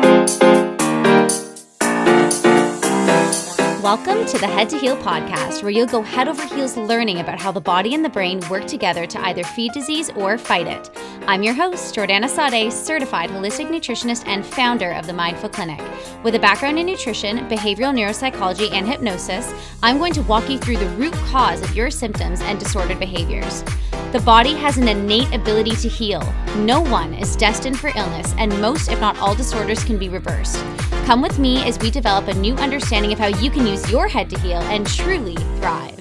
Thank you. Welcome to the Head to Heal podcast, where you'll go head over heels learning about how the body and the brain work together to either feed disease or fight it. I'm your host, Jordana Sade, certified holistic nutritionist and founder of the Mindful Clinic. With a background in nutrition, behavioral neuropsychology, and hypnosis, I'm going to walk you through the root cause of your symptoms and disordered behaviors. The body has an innate ability to heal. No one is destined for illness, and most, if not all, disorders can be reversed. Come with me as we develop a new understanding of how you can use your head to heal and truly thrive.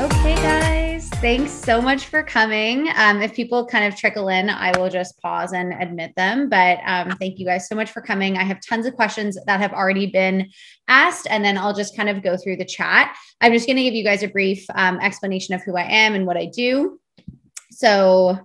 Okay, guys, thanks so much for coming. Um, if people kind of trickle in, I will just pause and admit them. But um, thank you guys so much for coming. I have tons of questions that have already been asked, and then I'll just kind of go through the chat. I'm just going to give you guys a brief um, explanation of who I am and what I do. So,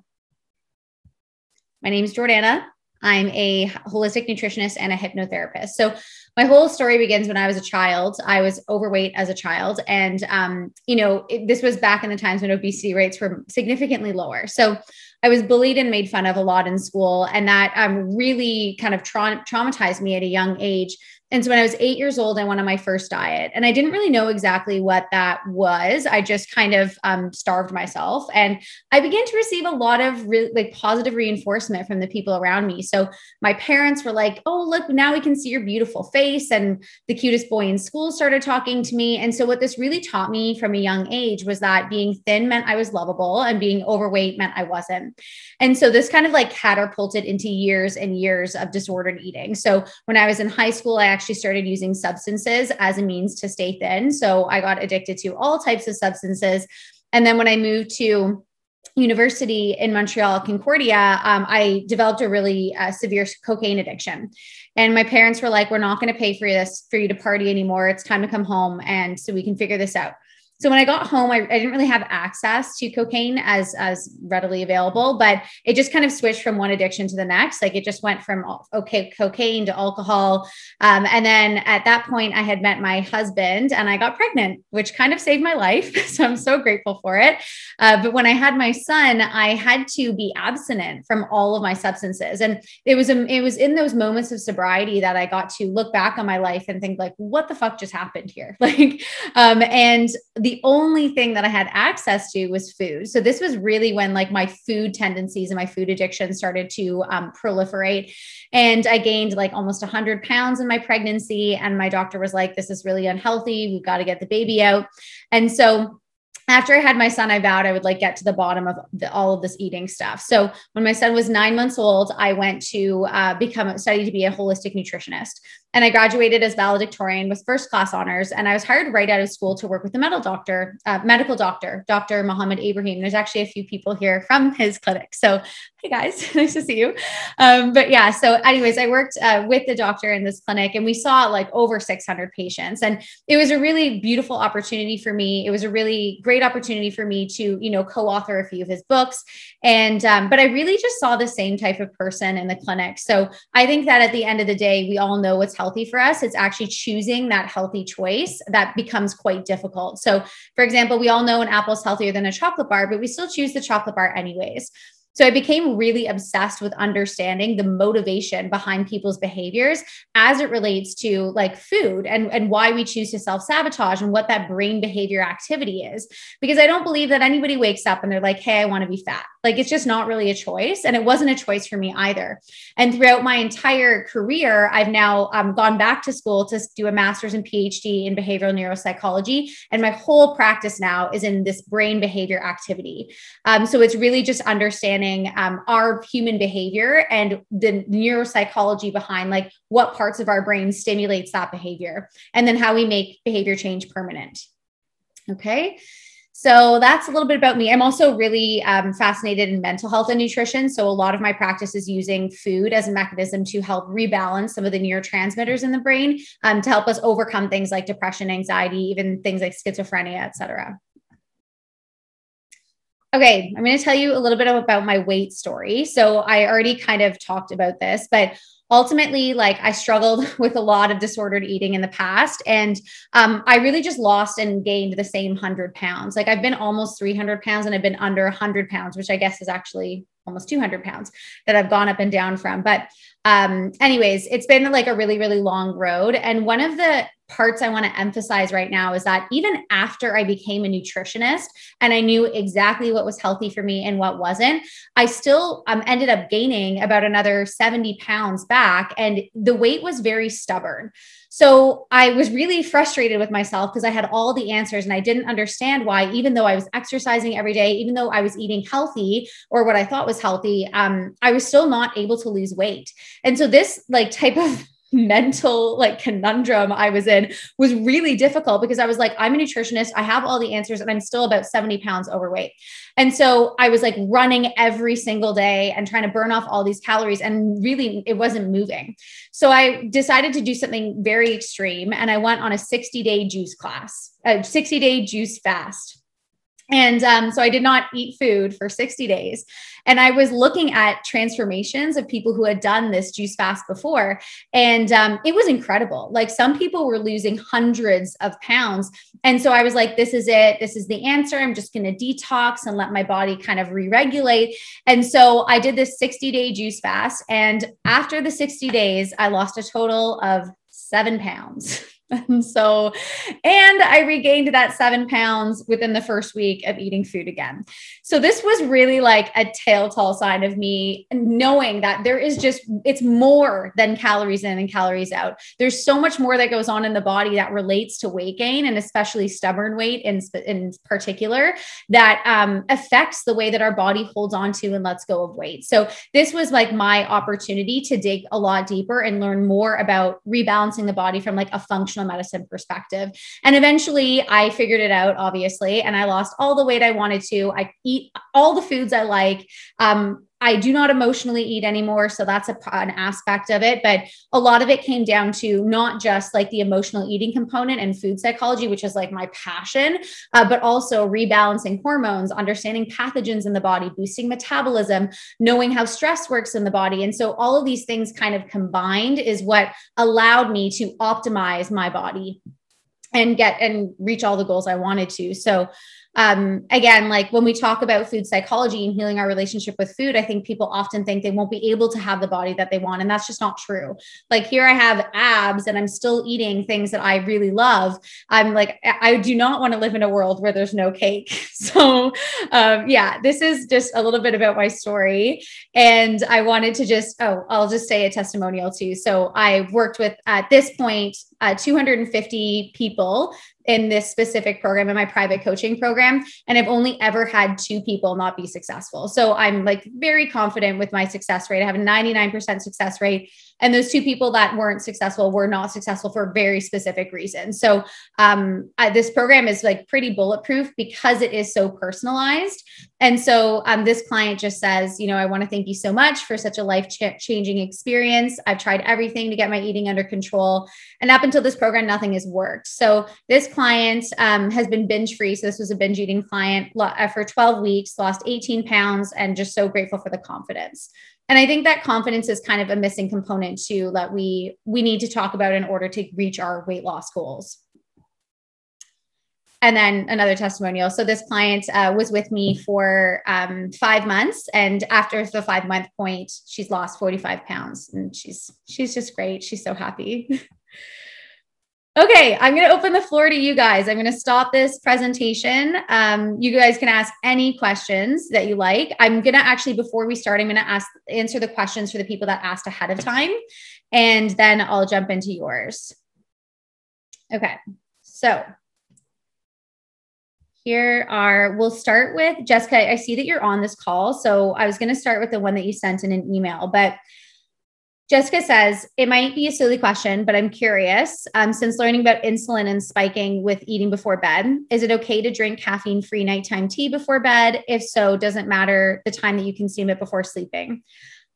my name is Jordana. I'm a holistic nutritionist and a hypnotherapist. So my whole story begins when I was a child. I was overweight as a child, and um, you know it, this was back in the times when obesity rates were significantly lower. So I was bullied and made fun of a lot in school, and that um, really kind of tra- traumatized me at a young age and so when I was eight years old, I went on my first diet and I didn't really know exactly what that was. I just kind of um, starved myself and I began to receive a lot of re- like positive reinforcement from the people around me. So my parents were like, oh, look, now we can see your beautiful face. And the cutest boy in school started talking to me. And so what this really taught me from a young age was that being thin meant I was lovable and being overweight meant I wasn't. And so this kind of like catapulted into years and years of disordered eating. So when I was in high school, I actually started using substances as a means to stay thin. So I got addicted to all types of substances. And then when I moved to university in Montreal, Concordia, um, I developed a really uh, severe cocaine addiction. And my parents were like, we're not going to pay for this for you to party anymore. It's time to come home. And so we can figure this out. So when I got home, I, I, didn't really have access to cocaine as as readily available, but it just kind of switched from one addiction to the next. Like it just went from okay cocaine to alcohol, um, and then at that point, I had met my husband and I got pregnant, which kind of saved my life. So I'm so grateful for it. Uh, but when I had my son, I had to be abstinent from all of my substances, and it was a, it was in those moments of sobriety that I got to look back on my life and think like, what the fuck just happened here? Like, um, and only thing that I had access to was food. So this was really when like my food tendencies and my food addiction started to um, proliferate. And I gained like almost 100 pounds in my pregnancy. And my doctor was like, this is really unhealthy. We've got to get the baby out. And so after I had my son, I vowed I would like get to the bottom of the, all of this eating stuff. So when my son was nine months old, I went to uh, become study to be a holistic nutritionist. And I graduated as valedictorian with first class honors. And I was hired right out of school to work with the medical doctor, uh, medical doctor, Dr. Mohammed Ibrahim. There's actually a few people here from his clinic. So, hey guys, nice to see you. Um, but yeah, so anyways, I worked uh, with the doctor in this clinic and we saw like over 600 patients. And it was a really beautiful opportunity for me. It was a really great opportunity for me to, you know, co author a few of his books. And, um, but I really just saw the same type of person in the clinic. So I think that at the end of the day, we all know what's healthy for us. It's actually choosing that healthy choice that becomes quite difficult. So, for example, we all know an apple is healthier than a chocolate bar, but we still choose the chocolate bar anyways. So I became really obsessed with understanding the motivation behind people's behaviors as it relates to like food and, and why we choose to self sabotage and what that brain behavior activity is. Because I don't believe that anybody wakes up and they're like, hey, I want to be fat. Like it's just not really a choice. And it wasn't a choice for me either. And throughout my entire career, I've now um, gone back to school to do a master's and PhD in behavioral neuropsychology. And my whole practice now is in this brain behavior activity. Um, so it's really just understanding um, our human behavior and the neuropsychology behind like what parts of our brain stimulates that behavior and then how we make behavior change permanent okay so that's a little bit about me. I'm also really um, fascinated in mental health and nutrition. So a lot of my practice is using food as a mechanism to help rebalance some of the neurotransmitters in the brain um, to help us overcome things like depression, anxiety, even things like schizophrenia, et cetera. Okay, I'm going to tell you a little bit about my weight story. So I already kind of talked about this, but ultimately like i struggled with a lot of disordered eating in the past and um, i really just lost and gained the same 100 pounds like i've been almost 300 pounds and i've been under 100 pounds which i guess is actually almost 200 pounds that I've gone up and down from. But, um, anyways, it's been like a really, really long road. And one of the parts I want to emphasize right now is that even after I became a nutritionist and I knew exactly what was healthy for me and what wasn't, I still um, ended up gaining about another 70 pounds back. And the weight was very stubborn. So I was really frustrated with myself because I had all the answers and I didn't understand why, even though I was exercising every day, even though I was eating healthy or what I thought was healthy, um, I was still not able to lose weight. And so this like type of mental like conundrum I was in was really difficult because I was like, I'm a nutritionist, I have all the answers, and I'm still about 70 pounds overweight. And so I was like running every single day and trying to burn off all these calories, and really it wasn't moving. So I decided to do something very extreme, and I went on a 60 day juice class, a 60 day juice fast. And um, so I did not eat food for 60 days. And I was looking at transformations of people who had done this juice fast before. And um, it was incredible. Like some people were losing hundreds of pounds. And so I was like, this is it. This is the answer. I'm just going to detox and let my body kind of re regulate. And so I did this 60 day juice fast. And after the 60 days, I lost a total of seven pounds. And so, and I regained that seven pounds within the first week of eating food again. So, this was really like a telltale sign of me knowing that there is just, it's more than calories in and calories out. There's so much more that goes on in the body that relates to weight gain and especially stubborn weight in, in particular that um, affects the way that our body holds on to and lets go of weight. So, this was like my opportunity to dig a lot deeper and learn more about rebalancing the body from like a functional medicine perspective. And eventually I figured it out, obviously, and I lost all the weight I wanted to. I eat all the foods I like. Um, I do not emotionally eat anymore. So that's a, an aspect of it. But a lot of it came down to not just like the emotional eating component and food psychology, which is like my passion, uh, but also rebalancing hormones, understanding pathogens in the body, boosting metabolism, knowing how stress works in the body. And so all of these things kind of combined is what allowed me to optimize my body and get and reach all the goals I wanted to. So um, again, like when we talk about food psychology and healing our relationship with food, I think people often think they won't be able to have the body that they want. And that's just not true. Like here I have abs and I'm still eating things that I really love. I'm like, I do not want to live in a world where there's no cake. So, um, yeah, this is just a little bit about my story. And I wanted to just, oh, I'll just say a testimonial too. So I worked with, at this point, uh, 250 people in this specific program in my private coaching program and i've only ever had two people not be successful. So i'm like very confident with my success rate. I have a 99% success rate and those two people that weren't successful were not successful for very specific reasons. So um, I, this program is like pretty bulletproof because it is so personalized. And so um, this client just says you know i want to thank you so much for such a life changing experience. I've tried everything to get my eating under control and up until this program nothing has worked. So this client um, has been binge free so this was a binge eating client uh, for 12 weeks lost 18 pounds and just so grateful for the confidence and i think that confidence is kind of a missing component too that we we need to talk about in order to reach our weight loss goals and then another testimonial. So this client uh, was with me for um, five months, and after the five month point, she's lost forty five pounds, and she's she's just great. She's so happy. Okay, I'm going to open the floor to you guys. I'm going to stop this presentation. Um, you guys can ask any questions that you like. I'm going to actually, before we start, I'm going to ask answer the questions for the people that asked ahead of time, and then I'll jump into yours. Okay, so here are, we'll start with Jessica. I see that you're on this call. So I was going to start with the one that you sent in an email, but Jessica says, it might be a silly question, but I'm curious. Um, since learning about insulin and spiking with eating before bed, is it okay to drink caffeine free nighttime tea before bed? If so, doesn't matter the time that you consume it before sleeping.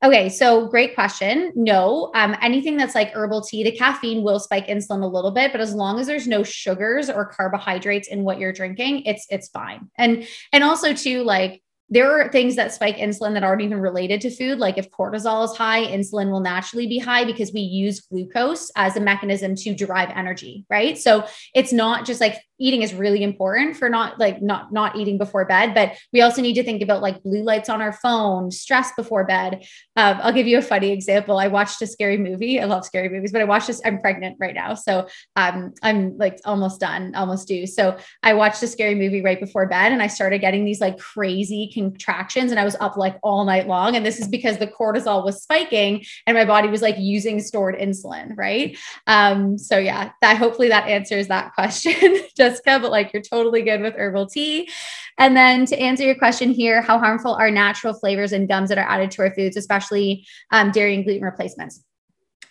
Okay, so great question. No, um, anything that's like herbal tea, the caffeine will spike insulin a little bit, but as long as there's no sugars or carbohydrates in what you're drinking, it's it's fine. And and also too, like there are things that spike insulin that aren't even related to food. Like if cortisol is high, insulin will naturally be high because we use glucose as a mechanism to derive energy, right? So it's not just like eating is really important for not like not not eating before bed but we also need to think about like blue lights on our phone stress before bed um, i'll give you a funny example i watched a scary movie i love scary movies but i watched this i'm pregnant right now so um, i'm like almost done almost due so i watched a scary movie right before bed and i started getting these like crazy contractions and i was up like all night long and this is because the cortisol was spiking and my body was like using stored insulin right um, so yeah that hopefully that answers that question Jessica, but like you're totally good with herbal tea. And then to answer your question here, how harmful are natural flavors and gums that are added to our foods, especially um, dairy and gluten replacements?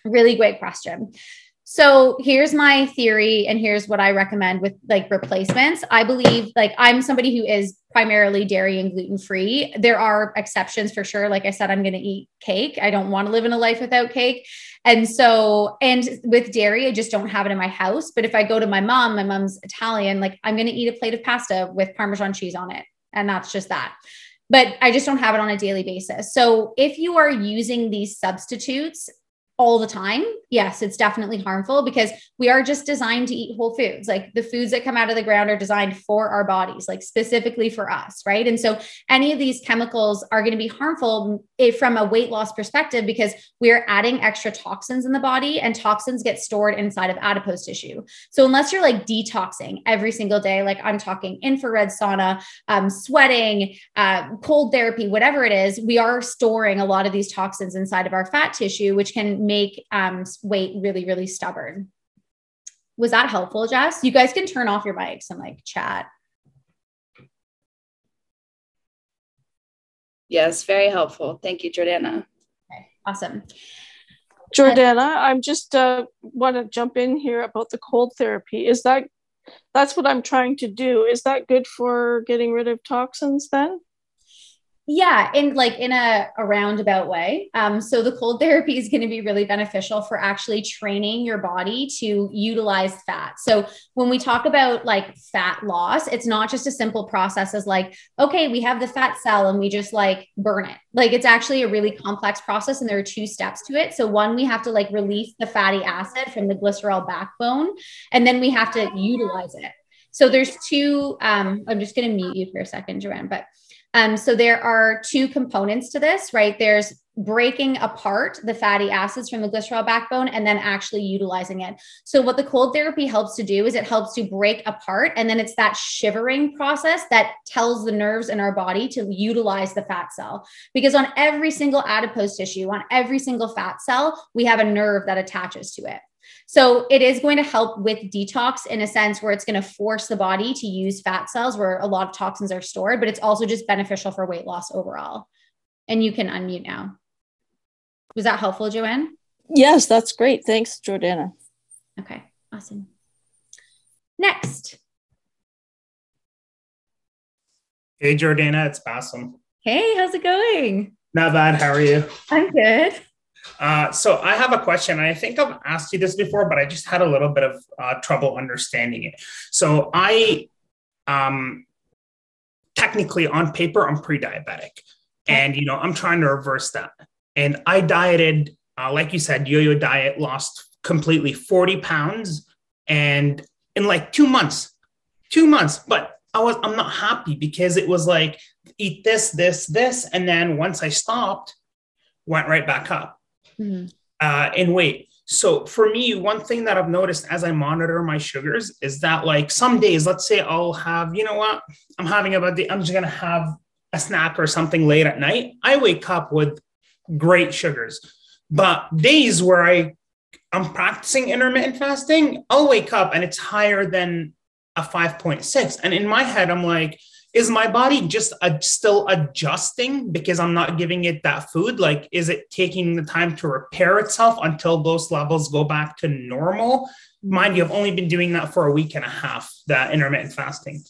Really great question. So here's my theory, and here's what I recommend with like replacements. I believe, like, I'm somebody who is primarily dairy and gluten free. There are exceptions for sure. Like I said, I'm going to eat cake. I don't want to live in a life without cake. And so, and with dairy, I just don't have it in my house. But if I go to my mom, my mom's Italian, like I'm going to eat a plate of pasta with Parmesan cheese on it. And that's just that but I just don't have it on a daily basis. So if you are using these substitutes, all the time, yes, it's definitely harmful because we are just designed to eat whole foods. Like the foods that come out of the ground are designed for our bodies, like specifically for us, right? And so any of these chemicals are going to be harmful from a weight loss perspective because we're adding extra toxins in the body and toxins get stored inside of adipose tissue. So unless you're like detoxing every single day, like I'm talking infrared sauna, um, sweating, uh, cold therapy, whatever it is, we are storing a lot of these toxins inside of our fat tissue, which can make um, weight really, really stubborn. Was that helpful, Jess? You guys can turn off your mics and like chat. Yes, very helpful. Thank you, Jordana. Okay, awesome. Jordana, I'm just uh, want to jump in here about the cold therapy. Is that that's what I'm trying to do? Is that good for getting rid of toxins then? Yeah, in like in a, a roundabout way. Um, so the cold therapy is going to be really beneficial for actually training your body to utilize fat. So when we talk about like fat loss, it's not just a simple process as like, okay, we have the fat cell and we just like burn it. Like it's actually a really complex process and there are two steps to it. So one, we have to like release the fatty acid from the glycerol backbone, and then we have to utilize it. So there's two. Um, I'm just going to mute you for a second, Joanne, but um, so there are two components to this, right? There's breaking apart the fatty acids from the glycerol backbone and then actually utilizing it. So what the cold therapy helps to do is it helps to break apart and then it's that shivering process that tells the nerves in our body to utilize the fat cell. Because on every single adipose tissue, on every single fat cell, we have a nerve that attaches to it. So it is going to help with detox in a sense where it's going to force the body to use fat cells where a lot of toxins are stored, but it's also just beneficial for weight loss overall. And you can unmute now. Was that helpful, Joanne? Yes, that's great. Thanks, Jordana. Okay, awesome. Next. Hey, Jordana, it's Bassam. Hey, how's it going? Not bad. How are you? I'm good. Uh, so I have a question. I think I've asked you this before, but I just had a little bit of uh, trouble understanding it. So I, um, technically on paper, I'm pre-diabetic, and you know I'm trying to reverse that. And I dieted, uh, like you said, yo-yo diet, lost completely 40 pounds, and in like two months, two months. But I was I'm not happy because it was like eat this, this, this, and then once I stopped, went right back up mm-hmm. uh, in weight. So for me, one thing that I've noticed as I monitor my sugars is that like some days, let's say I'll have, you know what, I'm having about the, I'm just gonna have a snack or something late at night. I wake up with great sugars, but days where I I'm practicing intermittent fasting, I'll wake up and it's higher than a 5.6. And in my head, I'm like, is my body just still adjusting because I'm not giving it that food? Like, is it taking the time to repair itself until those levels go back to normal? Mind you, I've only been doing that for a week and a half, that intermittent fasting.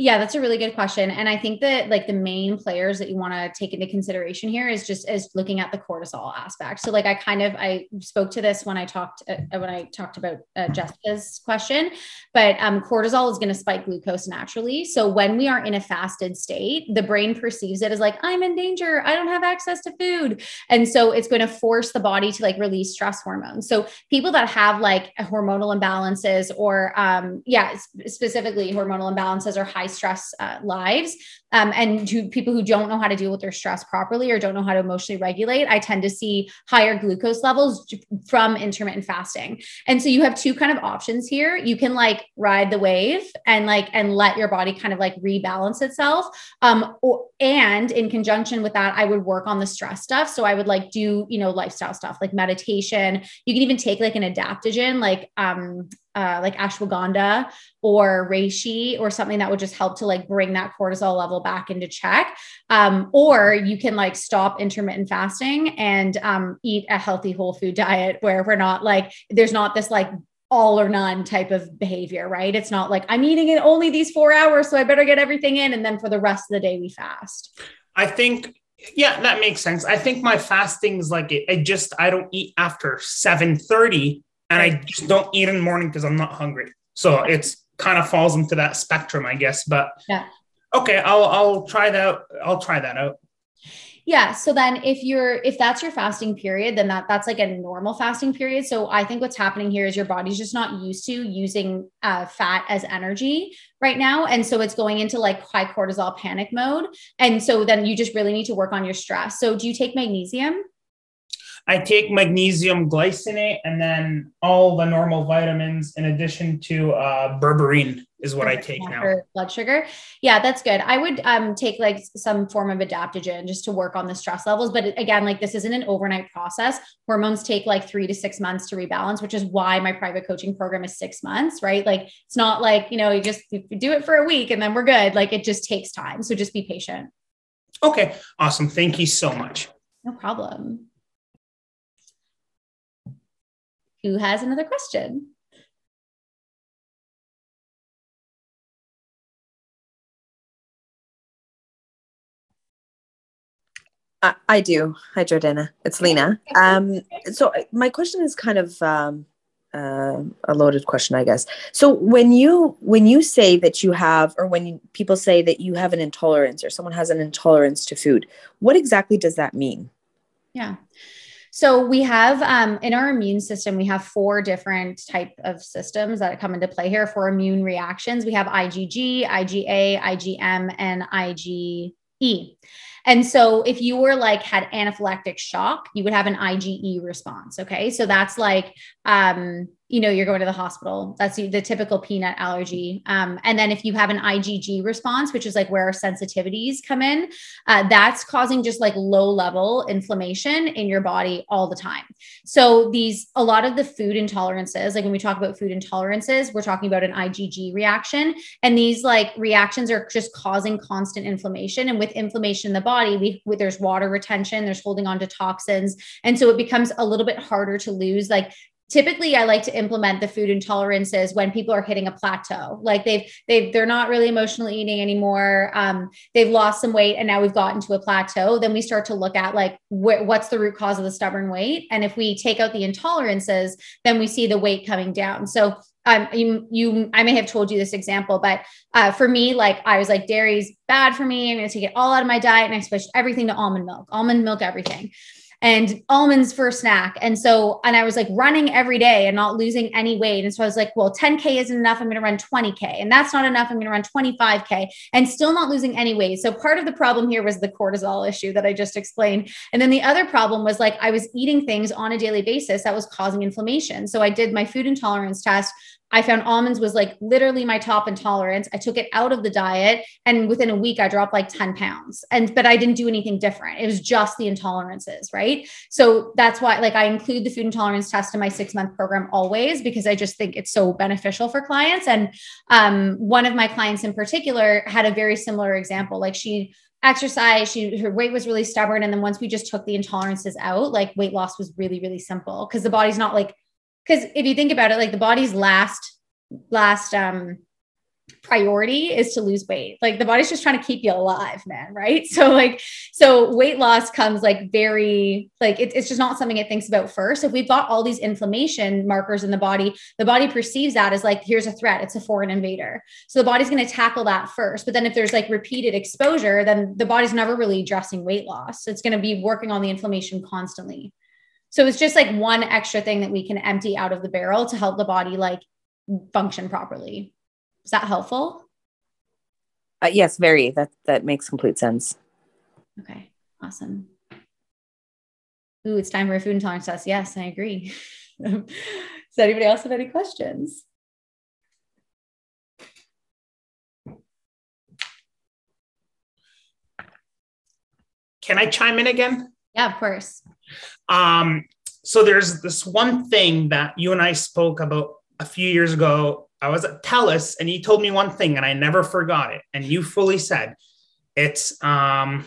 Yeah, that's a really good question. And I think that like the main players that you want to take into consideration here is just as looking at the cortisol aspect. So like I kind of I spoke to this when I talked uh, when I talked about uh, Jessica's question, but um, cortisol is going to spike glucose naturally. So when we are in a fasted state, the brain perceives it as like I'm in danger. I don't have access to food, and so it's going to force the body to like release stress hormones. So people that have like hormonal imbalances or um, yeah, specifically hormonal imbalances or high stress uh, lives um, and to people who don't know how to deal with their stress properly or don't know how to emotionally regulate i tend to see higher glucose levels from intermittent fasting. And so you have two kind of options here. You can like ride the wave and like and let your body kind of like rebalance itself. Um or, and in conjunction with that i would work on the stress stuff. So i would like do you know lifestyle stuff like meditation. You can even take like an adaptogen like um uh, like ashwagandha or reishi or something that would just help to like bring that cortisol level back into check um, or you can like stop intermittent fasting and um, eat a healthy whole food diet where we're not like there's not this like all or none type of behavior right it's not like i'm eating in only these four hours so i better get everything in and then for the rest of the day we fast i think yeah that makes sense i think my fasting is like i just i don't eat after 7 30 and I just don't eat in the morning because I'm not hungry. So it's kind of falls into that spectrum, I guess. But yeah. Okay, I'll I'll try that. I'll try that out. Yeah. So then if you're if that's your fasting period, then that that's like a normal fasting period. So I think what's happening here is your body's just not used to using uh, fat as energy right now. And so it's going into like high cortisol panic mode. And so then you just really need to work on your stress. So do you take magnesium? I take magnesium glycinate and then all the normal vitamins in addition to uh, berberine is what I take now. blood sugar. Yeah, that's good. I would um, take like some form of adaptogen just to work on the stress levels. But again, like this isn't an overnight process. Hormones take like three to six months to rebalance, which is why my private coaching program is six months, right? Like it's not like, you know, you just you do it for a week and then we're good. Like it just takes time. So just be patient. Okay, awesome. Thank you so much. No problem. Who has another question? I, I do. Hi, Jordana. It's Lena. Um, so my question is kind of um, uh, a loaded question, I guess. So when you when you say that you have, or when you, people say that you have an intolerance, or someone has an intolerance to food, what exactly does that mean? Yeah. So we have um, in our immune system, we have four different type of systems that come into play here for immune reactions. We have IgG, IgA, IgM, and IgE. And so if you were like had anaphylactic shock, you would have an IgE response. Okay. So that's like um you know, you're going to the hospital. That's the typical peanut allergy. Um, and then if you have an IgG response, which is like where our sensitivities come in, uh, that's causing just like low level inflammation in your body all the time. So these, a lot of the food intolerances, like when we talk about food intolerances, we're talking about an IgG reaction. And these like reactions are just causing constant inflammation. And with inflammation in the body, we, there's water retention, there's holding on to toxins. And so it becomes a little bit harder to lose like typically i like to implement the food intolerances when people are hitting a plateau. Like they've they've they're not really emotionally eating anymore. Um, they've lost some weight and now we've gotten to a plateau. Then we start to look at like wh- what's the root cause of the stubborn weight? And if we take out the intolerances then we see the weight coming down. So um, you, you, I may have told you this example, but uh, for me, like I was like, dairy's bad for me. I'm going to take it all out of my diet. And I switched everything to almond milk, almond milk, everything and almonds for a snack. And so, and I was like running every day and not losing any weight. And so I was like, well, 10K isn't enough. I'm going to run 20K. And that's not enough. I'm going to run 25K and still not losing any weight. So part of the problem here was the cortisol issue that I just explained. And then the other problem was like I was eating things on a daily basis that was causing inflammation. So I did my food intolerance test I found almonds was like literally my top intolerance. I took it out of the diet and within a week I dropped like 10 pounds. And but I didn't do anything different. It was just the intolerances, right? So that's why like I include the food intolerance test in my 6-month program always because I just think it's so beneficial for clients and um, one of my clients in particular had a very similar example. Like she exercise she her weight was really stubborn and then once we just took the intolerances out like weight loss was really really simple because the body's not like because if you think about it, like the body's last last um priority is to lose weight. Like the body's just trying to keep you alive, man. Right. So, like, so weight loss comes like very, like, it, it's just not something it thinks about first. If we've got all these inflammation markers in the body, the body perceives that as like, here's a threat, it's a foreign invader. So the body's going to tackle that first. But then if there's like repeated exposure, then the body's never really addressing weight loss. So it's going to be working on the inflammation constantly. So it's just like one extra thing that we can empty out of the barrel to help the body like function properly. Is that helpful? Uh, yes, very. That that makes complete sense. Okay, awesome. Ooh, it's time for a food intolerance test. Yes, I agree. Does anybody else have any questions? Can I chime in again? Yeah, of course. Um, so there's this one thing that you and I spoke about a few years ago. I was at TELUS and you told me one thing and I never forgot it. And you fully said it's um,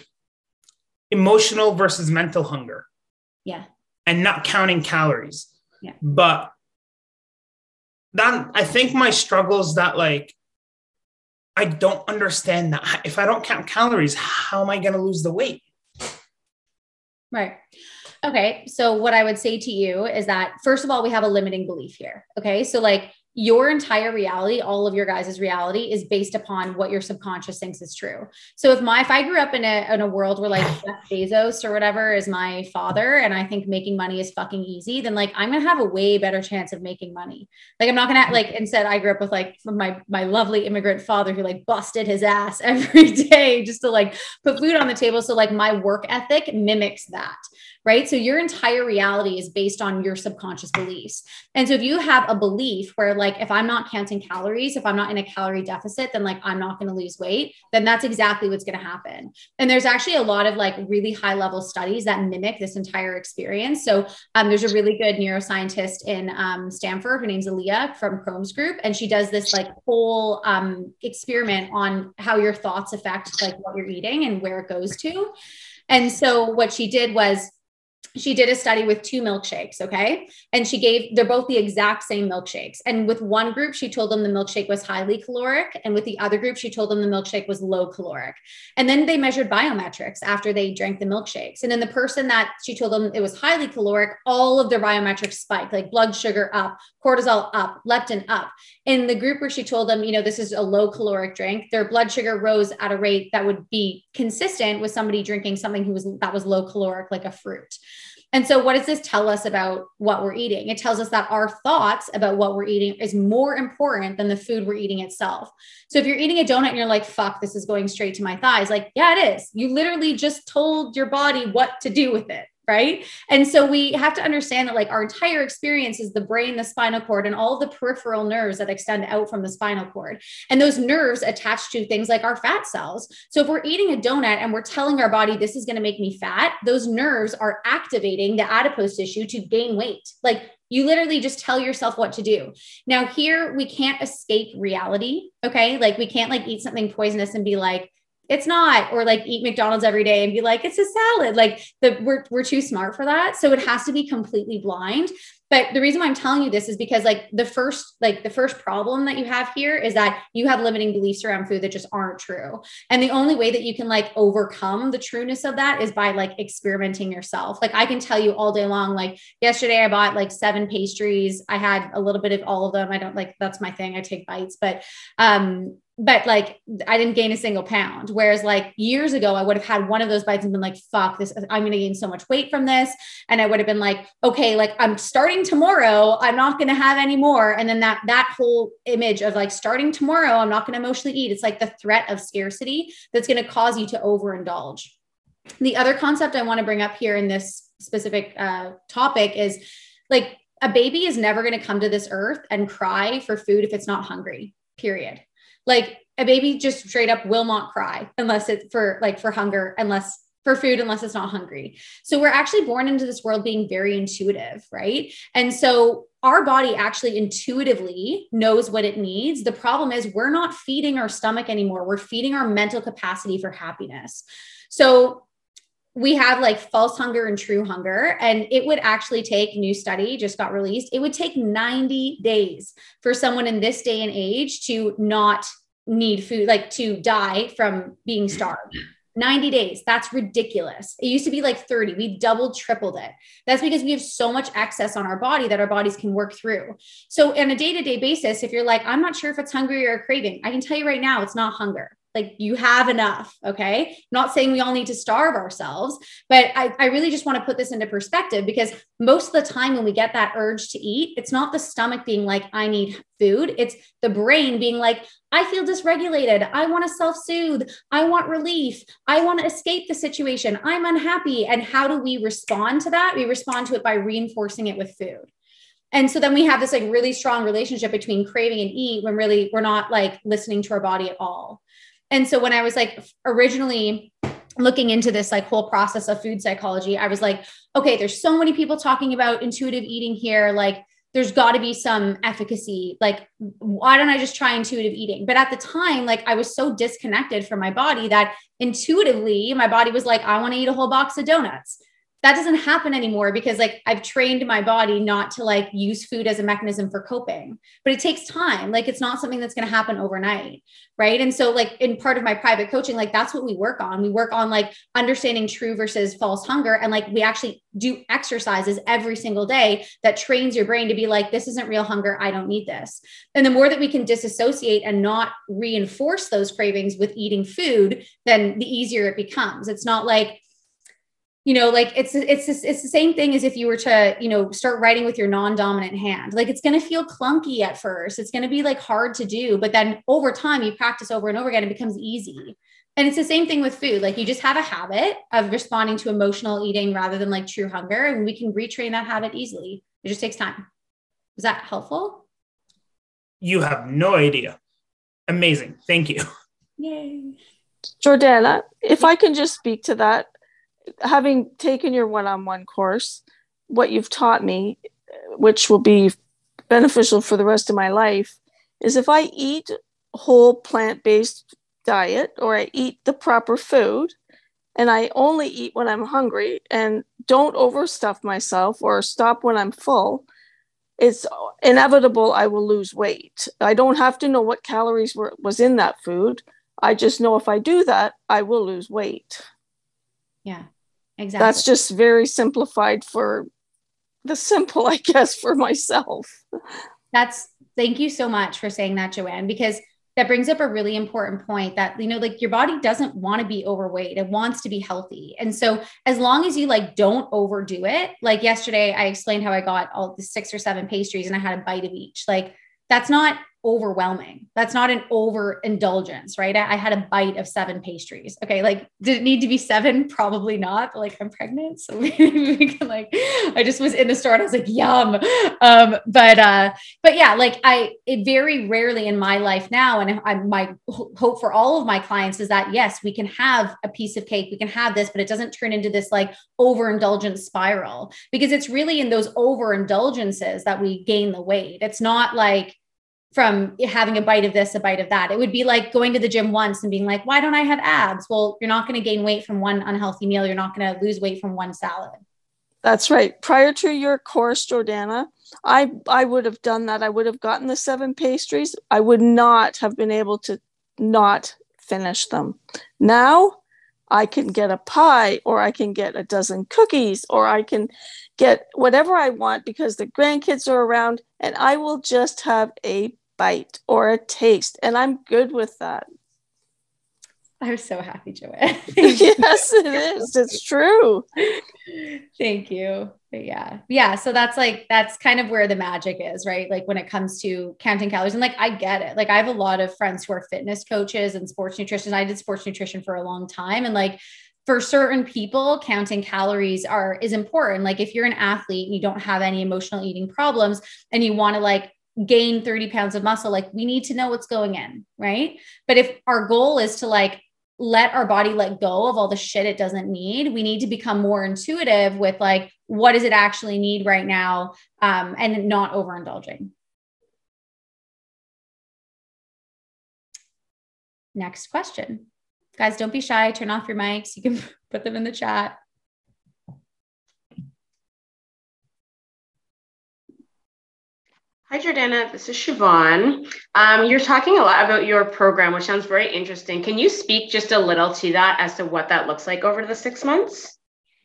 emotional versus mental hunger. Yeah. And not counting calories. Yeah. But that I think my struggle is that like I don't understand that if I don't count calories, how am I going to lose the weight? Right. Okay. So, what I would say to you is that, first of all, we have a limiting belief here. Okay. So, like, your entire reality, all of your guys' reality is based upon what your subconscious thinks is true. So if my if I grew up in a in a world where like Jeff Bezos or whatever is my father and I think making money is fucking easy, then like I'm gonna have a way better chance of making money. Like I'm not gonna like instead I grew up with like my my lovely immigrant father who like busted his ass every day just to like put food on the table. So like my work ethic mimics that right? So your entire reality is based on your subconscious beliefs. And so if you have a belief where, like, if I'm not counting calories, if I'm not in a calorie deficit, then like I'm not going to lose weight, then that's exactly what's going to happen. And there's actually a lot of like really high level studies that mimic this entire experience. So um, there's a really good neuroscientist in um, Stanford. Her name's Alia from Crum's Group, and she does this like whole um, experiment on how your thoughts affect like what you're eating and where it goes to. And so what she did was she did a study with two milkshakes okay? And she gave they're both the exact same milkshakes. And with one group she told them the milkshake was highly caloric and with the other group she told them the milkshake was low caloric. And then they measured biometrics after they drank the milkshakes. And then the person that she told them it was highly caloric all of their biometrics spiked like blood sugar up cortisol up leptin up. In the group where she told them you know this is a low caloric drink their blood sugar rose at a rate that would be consistent with somebody drinking something who was that was low caloric like a fruit and so, what does this tell us about what we're eating? It tells us that our thoughts about what we're eating is more important than the food we're eating itself. So, if you're eating a donut and you're like, fuck, this is going straight to my thighs, like, yeah, it is. You literally just told your body what to do with it right? And so we have to understand that like our entire experience is the brain, the spinal cord, and all the peripheral nerves that extend out from the spinal cord. And those nerves attach to things like our fat cells. So if we're eating a donut and we're telling our body this is going to make me fat, those nerves are activating the adipose tissue to gain weight. Like you literally just tell yourself what to do. Now here we can't escape reality, okay? Like we can't like eat something poisonous and be like it's not or like eat mcdonald's every day and be like it's a salad. Like the we're, we're too smart for that. So it has to be completely blind. But the reason why i'm telling you this is because like the first like the first problem that you have here is that you have limiting beliefs around food that just aren't true. And the only way that you can like overcome the trueness of that is by like experimenting yourself. Like i can tell you all day long like yesterday i bought like seven pastries. I had a little bit of all of them. I don't like that's my thing. I take bites. But um but like I didn't gain a single pound. Whereas like years ago, I would have had one of those bites and been like, fuck this, I'm going to gain so much weight from this. And I would have been like, okay, like I'm starting tomorrow. I'm not going to have any more. And then that, that whole image of like starting tomorrow, I'm not going to emotionally eat. It's like the threat of scarcity that's going to cause you to overindulge. The other concept I want to bring up here in this specific uh, topic is like a baby is never going to come to this earth and cry for food if it's not hungry, period like a baby just straight up will not cry unless it's for like for hunger, unless for food unless it's not hungry. So we're actually born into this world being very intuitive, right? And so our body actually intuitively knows what it needs. The problem is we're not feeding our stomach anymore. We're feeding our mental capacity for happiness. So we have like false hunger and true hunger and it would actually take new study just got released it would take 90 days for someone in this day and age to not need food, like to die from being starved. 90 days. That's ridiculous. It used to be like 30. We doubled, tripled it. That's because we have so much excess on our body that our bodies can work through. So, on a day to day basis, if you're like, I'm not sure if it's hungry or craving, I can tell you right now, it's not hunger like you have enough okay? I'm not saying we all need to starve ourselves but I, I really just want to put this into perspective because most of the time when we get that urge to eat it's not the stomach being like i need food. It's the brain being like i feel dysregulated. I want to self-soothe. I want relief. I want to escape the situation. I'm unhappy. And how do we respond to that? We respond to it by reinforcing it with food. And so then we have this like really strong relationship between craving and eat when really we're not like listening to our body at all and so when I was like originally looking into this like whole process of food psychology, I was like, okay, there's so many people talking about intuitive eating here. Like, there's got to be some efficacy. Like, why don't I just try intuitive eating? But at the time, like, I was so disconnected from my body that intuitively my body was like, I want to eat a whole box of donuts that doesn't happen anymore because like I've trained my body not to like use food as a mechanism for coping. But it takes time. Like it's not something that's going to happen overnight, right? And so like in part of my private coaching like that's what we work on. We work on like understanding true versus false hunger and like we actually do exercises every single day that trains your brain to be like this isn't real hunger, I don't need this. And the more that we can disassociate and not reinforce those cravings with eating food, then the easier it becomes. It's not like you know like it's it's it's the same thing as if you were to you know start writing with your non-dominant hand. Like it's going to feel clunky at first. It's going to be like hard to do but then over time you practice over and over again it becomes easy. And it's the same thing with food. Like you just have a habit of responding to emotional eating rather than like true hunger and we can retrain that habit easily. It just takes time. Is that helpful? You have no idea. Amazing. Thank you. Yay. Jordana if i can just speak to that having taken your one-on-one course what you've taught me which will be beneficial for the rest of my life is if i eat whole plant-based diet or i eat the proper food and i only eat when i'm hungry and don't overstuff myself or stop when i'm full it's inevitable i will lose weight. I don't have to know what calories were was in that food. I just know if i do that i will lose weight. Yeah, exactly. That's just very simplified for the simple, I guess, for myself. That's thank you so much for saying that, Joanne, because that brings up a really important point that you know like your body doesn't want to be overweight it wants to be healthy and so as long as you like don't overdo it like yesterday i explained how i got all the six or seven pastries and i had a bite of each like that's not overwhelming. That's not an overindulgence, right? I, I, had a bite of seven pastries. Okay, like did it need to be seven? Probably not. But like I'm pregnant, so maybe we can like. I just was in the store and I was like, yum. Um, but uh, but yeah, like I it very rarely in my life now, and I, my hope for all of my clients is that yes, we can have a piece of cake, we can have this, but it doesn't turn into this like overindulgent spiral because it's really in those overindulgences that we gain the weight. It's not like from having a bite of this, a bite of that. It would be like going to the gym once and being like, why don't I have abs? Well, you're not going to gain weight from one unhealthy meal. You're not going to lose weight from one salad. That's right. Prior to your course, Jordana, I I would have done that. I would have gotten the seven pastries. I would not have been able to not finish them. Now I can get a pie or I can get a dozen cookies or I can get whatever I want because the grandkids are around and I will just have a bite or a taste. And I'm good with that. I'm so happy, Joanne. yes, it is. It's true. Thank you. But yeah. Yeah. So that's like, that's kind of where the magic is, right? Like when it comes to counting calories. And like, I get it. Like, I have a lot of friends who are fitness coaches and sports nutrition. I did sports nutrition for a long time. And like, for certain people counting calories are is important like if you're an athlete and you don't have any emotional eating problems and you want to like gain 30 pounds of muscle like we need to know what's going in right? But if our goal is to like let our body let go of all the shit it doesn't need we need to become more intuitive with like what does it actually need right now um, and not overindulging. Next question. Guys don't be shy. Turn off your mics. You can put them in the chat Hi, Jordana. This is Siobhan. Um, you're talking a lot about your program, which sounds very interesting. Can you speak just a little to that as to what that looks like over the six months?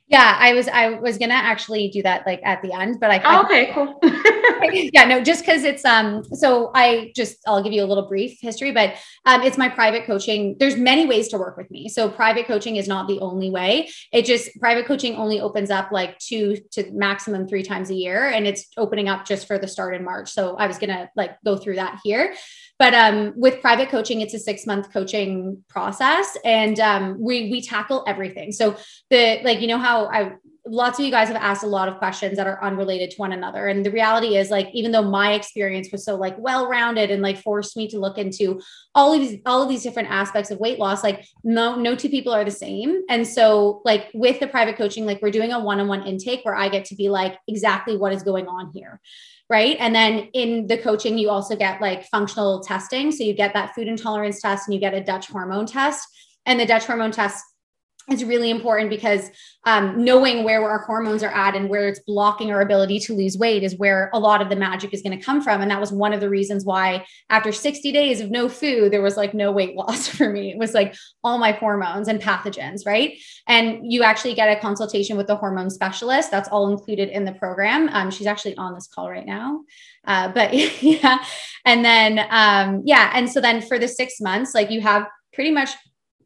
Yeah, I was I was gonna actually do that like at the end, but I oh, okay, cool. yeah, no, just because it's um so I just I'll give you a little brief history, but um it's my private coaching. There's many ways to work with me. So private coaching is not the only way. It just private coaching only opens up like two to maximum three times a year, and it's opening up just for the start in March. So I was gonna like go through that here. But um, with private coaching, it's a six month coaching process, and um, we we tackle everything. So the like you know how I lots of you guys have asked a lot of questions that are unrelated to one another. And the reality is like even though my experience was so like well rounded and like forced me to look into all of these all of these different aspects of weight loss like no no two people are the same. And so like with the private coaching like we're doing a one-on-one intake where i get to be like exactly what is going on here right? And then in the coaching, you also get like functional testing. So you get that food intolerance test and you get a Dutch hormone test. And the Dutch hormone test is really important because um, knowing where our hormones are at and where it's blocking our ability to lose weight is where a lot of the magic is going to come from. And that was one of the reasons why, after 60 days of no food, there was like no weight loss for me. It was like all my hormones and pathogens, right? And you actually get a consultation with the hormone specialist. That's all included in the program. Um, she's actually on this call right now. Uh, but yeah. And then, um, yeah. And so then for the six months, like you have pretty much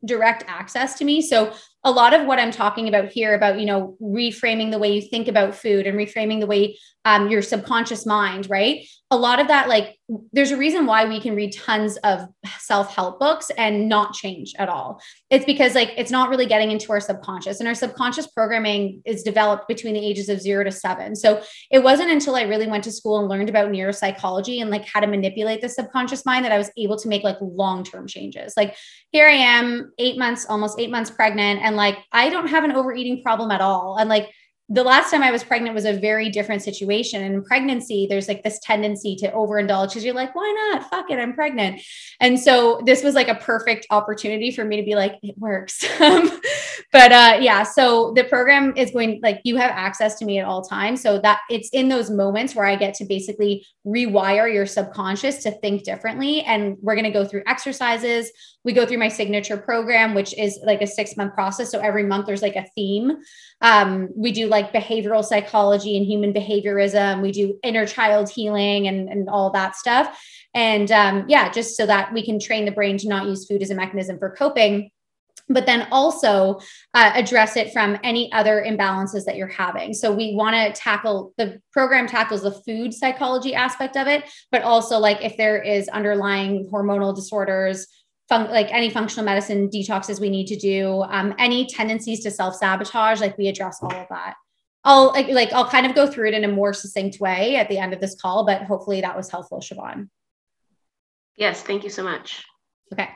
direct access to me. So a lot of what I'm talking about here about, you know, reframing the way you think about food and reframing the way um, your subconscious mind, right? A lot of that, like, there's a reason why we can read tons of self help books and not change at all. It's because, like, it's not really getting into our subconscious, and our subconscious programming is developed between the ages of zero to seven. So it wasn't until I really went to school and learned about neuropsychology and like how to manipulate the subconscious mind that I was able to make like long term changes. Like, here I am, eight months, almost eight months pregnant, and like, I don't have an overeating problem at all. And like, the last time I was pregnant was a very different situation. And in pregnancy, there's like this tendency to overindulge because you're like, why not? Fuck it, I'm pregnant. And so this was like a perfect opportunity for me to be like, it works. Um, but uh, yeah, so the program is going like you have access to me at all times. So that it's in those moments where I get to basically rewire your subconscious to think differently. And we're going to go through exercises. We go through my signature program, which is like a six month process. So every month there's like a theme. Um, we do like behavioral psychology and human behaviorism. We do inner child healing and, and all that stuff. And um, yeah, just so that we can train the brain to not use food as a mechanism for coping but then also uh, address it from any other imbalances that you're having. So we want to tackle the program tackles the food psychology aspect of it, but also like if there is underlying hormonal disorders, fun- like any functional medicine detoxes we need to do, um, any tendencies to self sabotage, like we address all of that. I'll like, like I'll kind of go through it in a more succinct way at the end of this call, but hopefully that was helpful, Siobhan. Yes, thank you so much. Okay.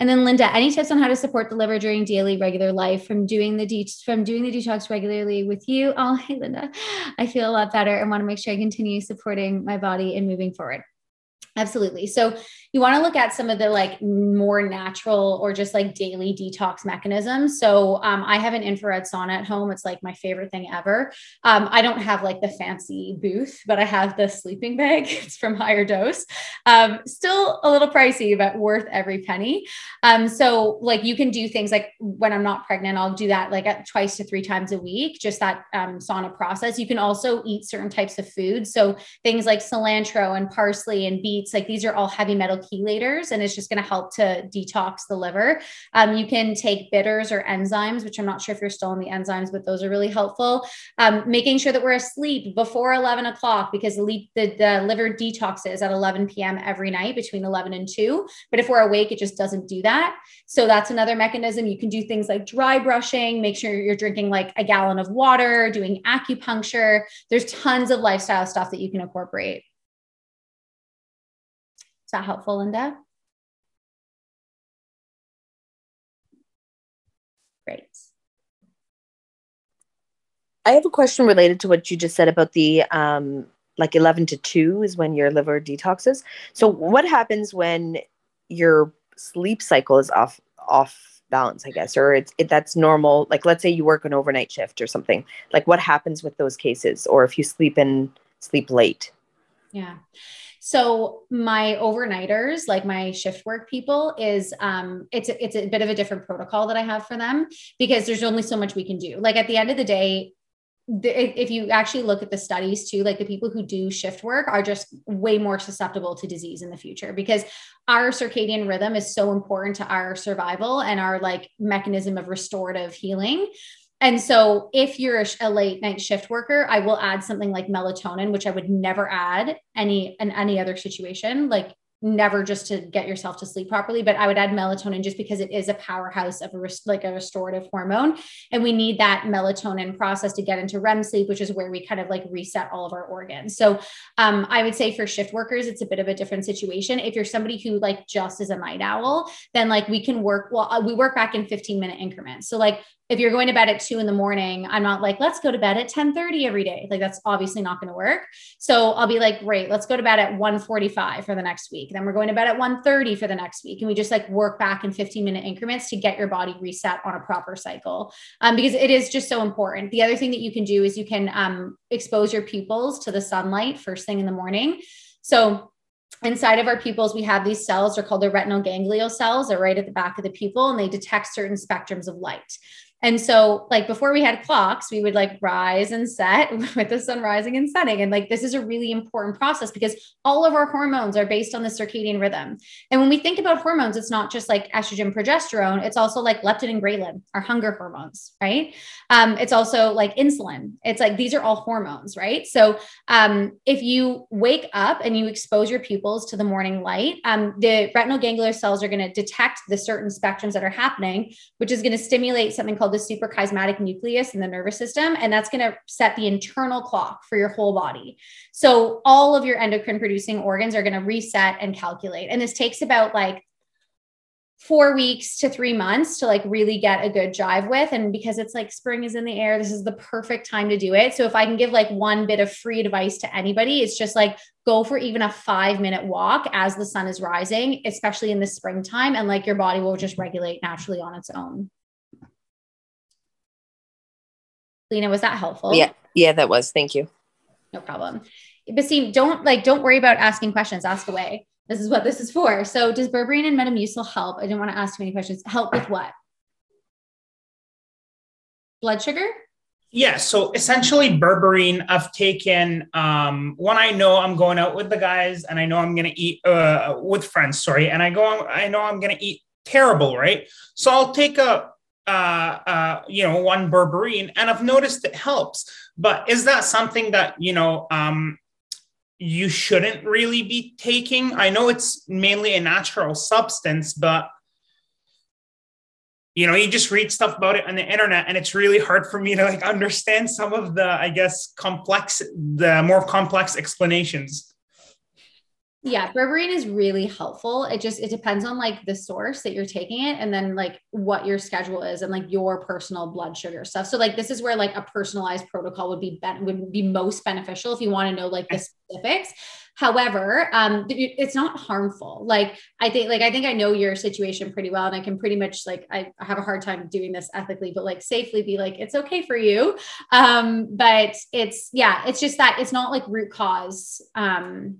And then Linda, any tips on how to support the liver during daily regular life from doing the de- from doing the detox regularly with you? Oh, hey Linda, I feel a lot better and want to make sure I continue supporting my body and moving forward. Absolutely. So you want to look at some of the like more natural or just like daily detox mechanisms. So um, I have an infrared sauna at home. It's like my favorite thing ever. Um, I don't have like the fancy booth, but I have the sleeping bag. It's from HigherDOSE. Um, still a little pricey, but worth every penny. Um, so like you can do things like when I'm not pregnant, I'll do that like at twice to three times a week, just that um, sauna process. You can also eat certain types of food. So things like cilantro and parsley and beets, like these are all heavy metal chelators and it's just going to help to detox the liver. Um, you can take bitters or enzymes, which I'm not sure if you're still on the enzymes, but those are really helpful. Um, making sure that we're asleep before 11 o'clock because the, the, the liver detoxes at 11 p.m. every night between 11 and 2. But if we're awake, it just doesn't do that. So that's another mechanism. You can do things like dry brushing, make sure you're drinking like a gallon of water, doing acupuncture. There's tons of lifestyle stuff that you can incorporate. Is that helpful, Linda? Great. I have a question related to what you just said about the um, like 11 to 2 is when your liver detoxes. So what happens when your sleep cycle is off off balance, I guess, or it's it, that's normal. Like let's say you work an overnight shift or something. Like what happens with those cases or if you sleep in sleep late? Yeah. So my overnighters, like my shift work people, is um it's a, it's a bit of a different protocol that I have for them because there's only so much we can do. Like at the end of the day, if you actually look at the studies too, like the people who do shift work are just way more susceptible to disease in the future because our circadian rhythm is so important to our survival and our like mechanism of restorative healing. And so if you're a, late night shift worker, I will add something like melatonin, which I would never add any in any other situation. Like never just to get yourself to sleep properly but i would add melatonin just because it is a powerhouse of a like a restorative hormone. And we need that melatonin process to get into rem sleep which is where we kind of like reset all of our organs. So um, i would say for shift workers it's a bit of a different situation. If you're somebody who like just is a night owl then like we can work well uh, we work back in 15 minute increments. So like if you're going to bed at two in the morning, I'm not like, let's go to bed at 10 30 every day. Like that's obviously not going to work. So I'll be like, great, let's go to bed at 1 45 for the next week. Then we're going to bed at 1 30 for the next week. And we just like work back in 15 minute increments to get your body reset on a proper cycle. Um, because it is just so important. The other thing that you can do is you can um, expose your pupils to the sunlight first thing in the morning. So inside of our pupils, we have these cells, they're called the retinal ganglion cells. They're right at the back of the pupil and they detect certain spectrums of light. And so, like before we had clocks, we would like rise and set with the sun rising and setting. And like this is a really important process because all of our hormones are based on the circadian rhythm. And when we think about hormones, it's not just like estrogen, progesterone, it's also like leptin and ghrelin, our hunger hormones, right? Um, it's also like insulin. It's like these are all hormones, right? So um, if you wake up and you expose your pupils to the morning light, um, the retinal ganglion cells are going to detect the certain spectrums that are happening, which is going to stimulate something called called the suprachiasmatic nucleus in the nervous system. And that's going to set the internal clock for your whole body. So all of your endocrine producing organs are going to reset and calculate. And this takes about like four weeks to three months to like really get a good drive with. And because it's like spring is in the air, this is the perfect time to do it. So if I can give like one bit of free advice to anybody, it's just like go for even a five minute walk as the sun is rising, especially in the springtime. And like your body will just regulate naturally on its own. Lena, was that helpful? Yeah. Yeah, that was. Thank you. No problem. But see, don't like, don't worry about asking questions. Ask away. This is what this is for. So does berberine and metamucil help? I didn't want to ask too many questions. Help with what? Blood sugar? Yeah, so essentially berberine I've taken um, when I know I'm going out with the guys and I know I'm gonna eat uh, with friends, sorry, and I go I know I'm gonna eat terrible, right? So I'll take a uh, uh, you know, one berberine, and I've noticed it helps. But is that something that you know um, you shouldn't really be taking? I know it's mainly a natural substance, but you know, you just read stuff about it on the internet, and it's really hard for me to like understand some of the, I guess, complex, the more complex explanations. Yeah, berberine is really helpful. It just it depends on like the source that you're taking it and then like what your schedule is and like your personal blood sugar stuff. So like this is where like a personalized protocol would be ben- would be most beneficial if you want to know like the specifics. However, um it's not harmful. Like I think like I think I know your situation pretty well and I can pretty much like I, I have a hard time doing this ethically but like safely be like it's okay for you. Um but it's yeah, it's just that it's not like root cause um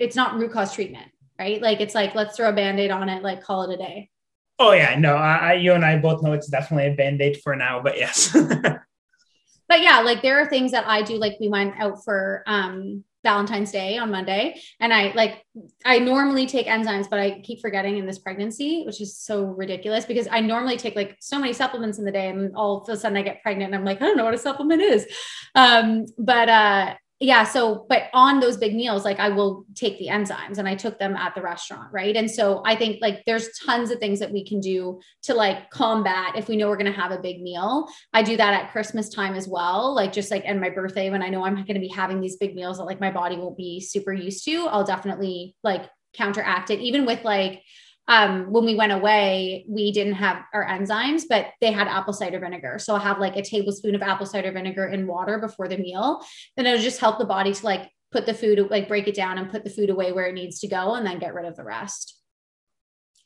it's not root cause treatment, right? Like it's like let's throw a band-aid on it, like call it a day. Oh yeah, no, I, you and I both know it's definitely a band-aid for now, but yes. but yeah, like there are things that I do. Like we went out for um Valentine's Day on Monday. And I like, I normally take enzymes, but I keep forgetting in this pregnancy, which is so ridiculous because I normally take like so many supplements in the day and all of a sudden I get pregnant and I'm like, I don't know what a supplement is. Um, but, uh, yeah so but on those big meals like i will take the enzymes and i took them at the restaurant right? And so i think like there's tons of things that we can do to like combat if we know we're going to have a big meal. I do that at christmas time as well like just like and my birthday when i know i'm going to be having these big meals that like my body won't be super used to i'll definitely like counteract it. Even with like um, when we went away, we didn't have our enzymes, but they had apple cider vinegar. So I'll have like a tablespoon of apple cider vinegar in water before the meal. Then it'll just help the body to like put the food, like break it down and put the food away where it needs to go and then get rid of the rest.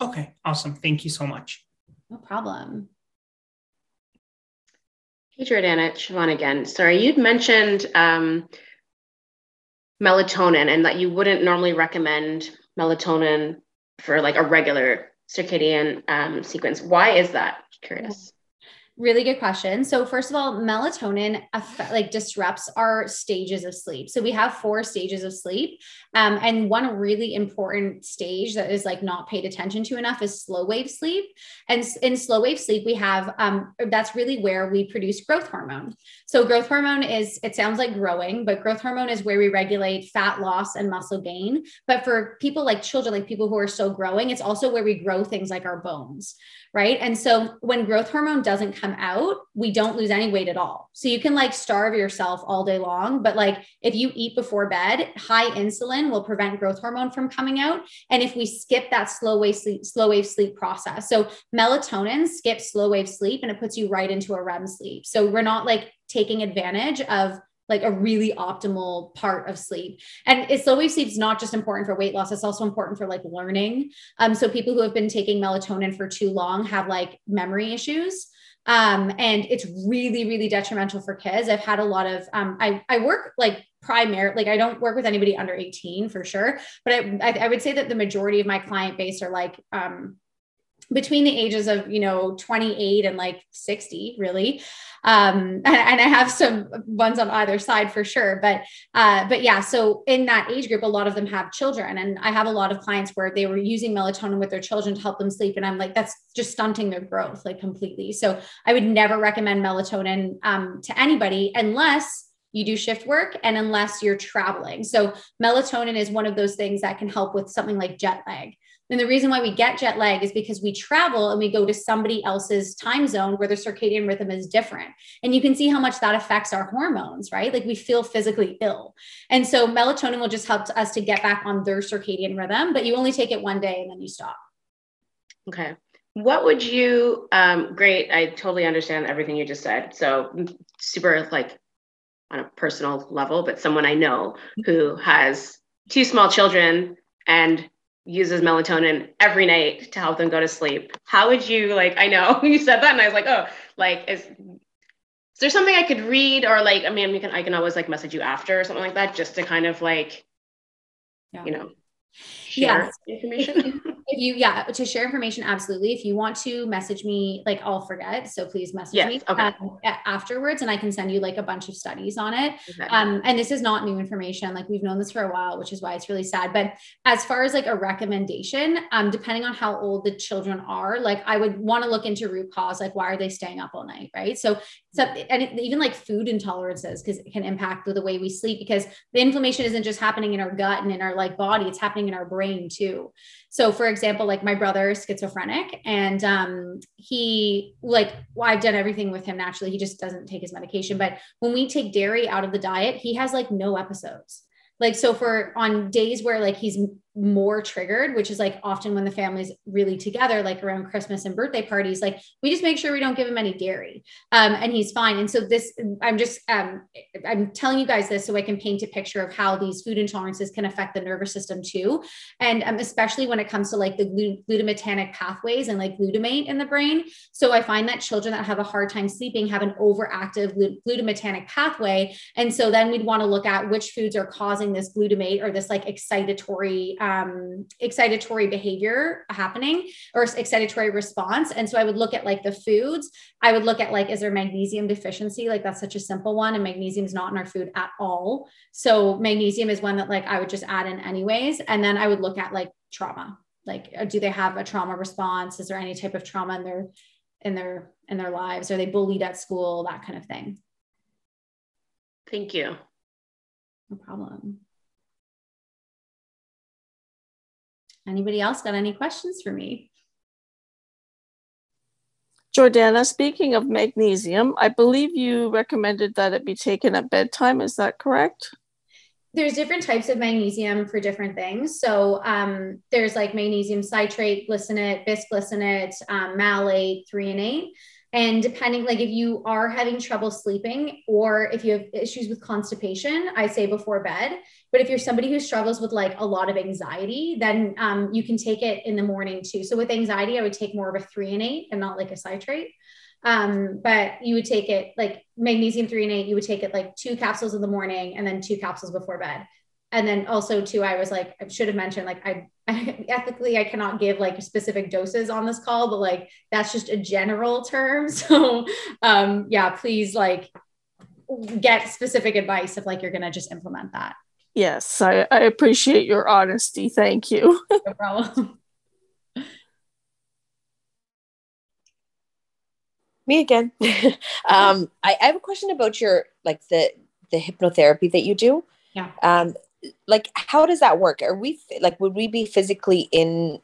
Okay, awesome. Thank you so much. No problem. Hey, Jordana, Siobhan again. Sorry, you'd mentioned um, melatonin and that you wouldn't normally recommend melatonin for like a regular circadian um, sequence. Why is that? Curious. Really good question. So first of all, melatonin like disrupts our stages of sleep. So we have four stages of sleep, um, and one really important stage that is like not paid attention to enough is slow wave sleep. And in slow wave sleep, we have um, that's really where we produce growth hormone. So growth hormone is it sounds like growing, but growth hormone is where we regulate fat loss and muscle gain. But for people like children, like people who are still growing, it's also where we grow things like our bones right? And so when growth hormone doesn't come out, we don't lose any weight at all. So you can like starve yourself all day long, but like if you eat before bed, high insulin will prevent growth hormone from coming out. And if we skip that slow wave sleep, slow wave sleep process, so melatonin skips slow wave sleep and it puts you right into a REM sleep. So we're not like taking advantage of like a really optimal part of sleep. And slow wave sleep is not just important for weight loss, it's also important for like learning. Um, so people who have been taking melatonin for too long have like memory issues. Um, and it's really, really detrimental for kids. I've had a lot of um, I, I work like primary, like I don't work with anybody under 18 for sure, but I, I, I would say that the majority of my client base are like um between the ages of you know 28 and like 60 really um and, and, i have some ones on either side for sure but uh but yeah so in that age group a lot of them have children and i have a lot of clients where they were using melatonin with their children to help them sleep and i'm like that's just stunting their growth like completely so i would never recommend melatonin um, to anybody unless you do shift work and unless you're traveling. So melatonin is one of those things that can help with something like jet lag. And the reason why we get jet lag is because we travel and we go to somebody else's time zone where the circadian rhythm is different. And you can see how much that affects our hormones, right? Like we feel physically ill. And so melatonin will just help us to get back on their circadian rhythm, but you only take it one day and then you stop. Okay. What would you, um, great. I totally understand everything you just said. So super like on a personal level, but someone I know who has two small children and uses melatonin every night to help them go to sleep. How would you like? I know you said that, and I was like, oh, like is is there something I could read or like? I mean, you can I can always like message you after or something like that, just to kind of like, yeah. you know, share yes. information. if you yeah to share information absolutely. If you want to message me like i'll forget so please message yes, me okay. um, afterwards and i can send you like a bunch of studies on it. Okay. um, and this is not new information like we've known this for a while which is why it's really sad. But as far as like a recommendation um, depending on how old the children are like i would want to look into root cause like why are they staying up all night right? So so and it, even like food intolerances because it can impact the way we sleep because the inflammation isn't just happening in our gut and in our like body it's happening in our brain too so, for example, like my brother is schizophrenic, and um, he like well, I've done everything with him naturally. He just doesn't take his medication. But when we take dairy out of the diet, he has like no episodes. Like so, for on days where like he's more triggered, which is like often when the family's really together, like around Christmas and birthday parties, like we just make sure we don't give him any dairy. Um, and he's fine. And so this, I'm just, um, I'm telling you guys this so I can paint a picture of how these food intolerances can affect the nervous system too. And um, especially when it comes to like the glutamate pathways and like glutamate in the brain. So I find that children that have a hard time sleeping have an overactive glutamate pathway. And so then we'd want to look at which foods are causing this glutamate or this like excitatory um, excitatory behavior happening or excitatory response. And so I would look at like the foods. I would look at like, is there magnesium deficiency? Like that's such a simple one. And magnesium is not in our food at all. So magnesium is one that like I would just add in anyways. And then I would look at like trauma. Like, uh, do they have a trauma response? Is there any type of trauma in their in their in their lives? Are they bullied at school? That kind of thing. Thank you. No problem. Anybody else got any questions for me? Jordana, speaking of magnesium, I believe you recommended that it be taken at bedtime. Is that correct? There's different types of magnesium for different things. So um, there's like magnesium citrate, glycinate, bisglycinate, um, malate, threonate. And depending, like if you are having trouble sleeping or if you have issues with constipation, I say before bed. But if you're somebody who struggles with like a lot of anxiety, then um, you can take it in the morning too. So with anxiety, I would take more of a threonate and not like a citrate. Um, but you would take it like magnesium threonate, you would take it like two capsules in the morning and then two capsules before bed. And then also too, I was like, I should have mentioned like I, I ethically I cannot give like specific doses on this call, but like that's just a general term. So um yeah, please like get specific advice if like you're gonna just implement that. Yes, I, I appreciate your honesty. Thank you. no problem. Me again. um, I, I have a question about your like the the hypnotherapy that you do. Yeah. Um, like how does that work? Are we like would we be physically in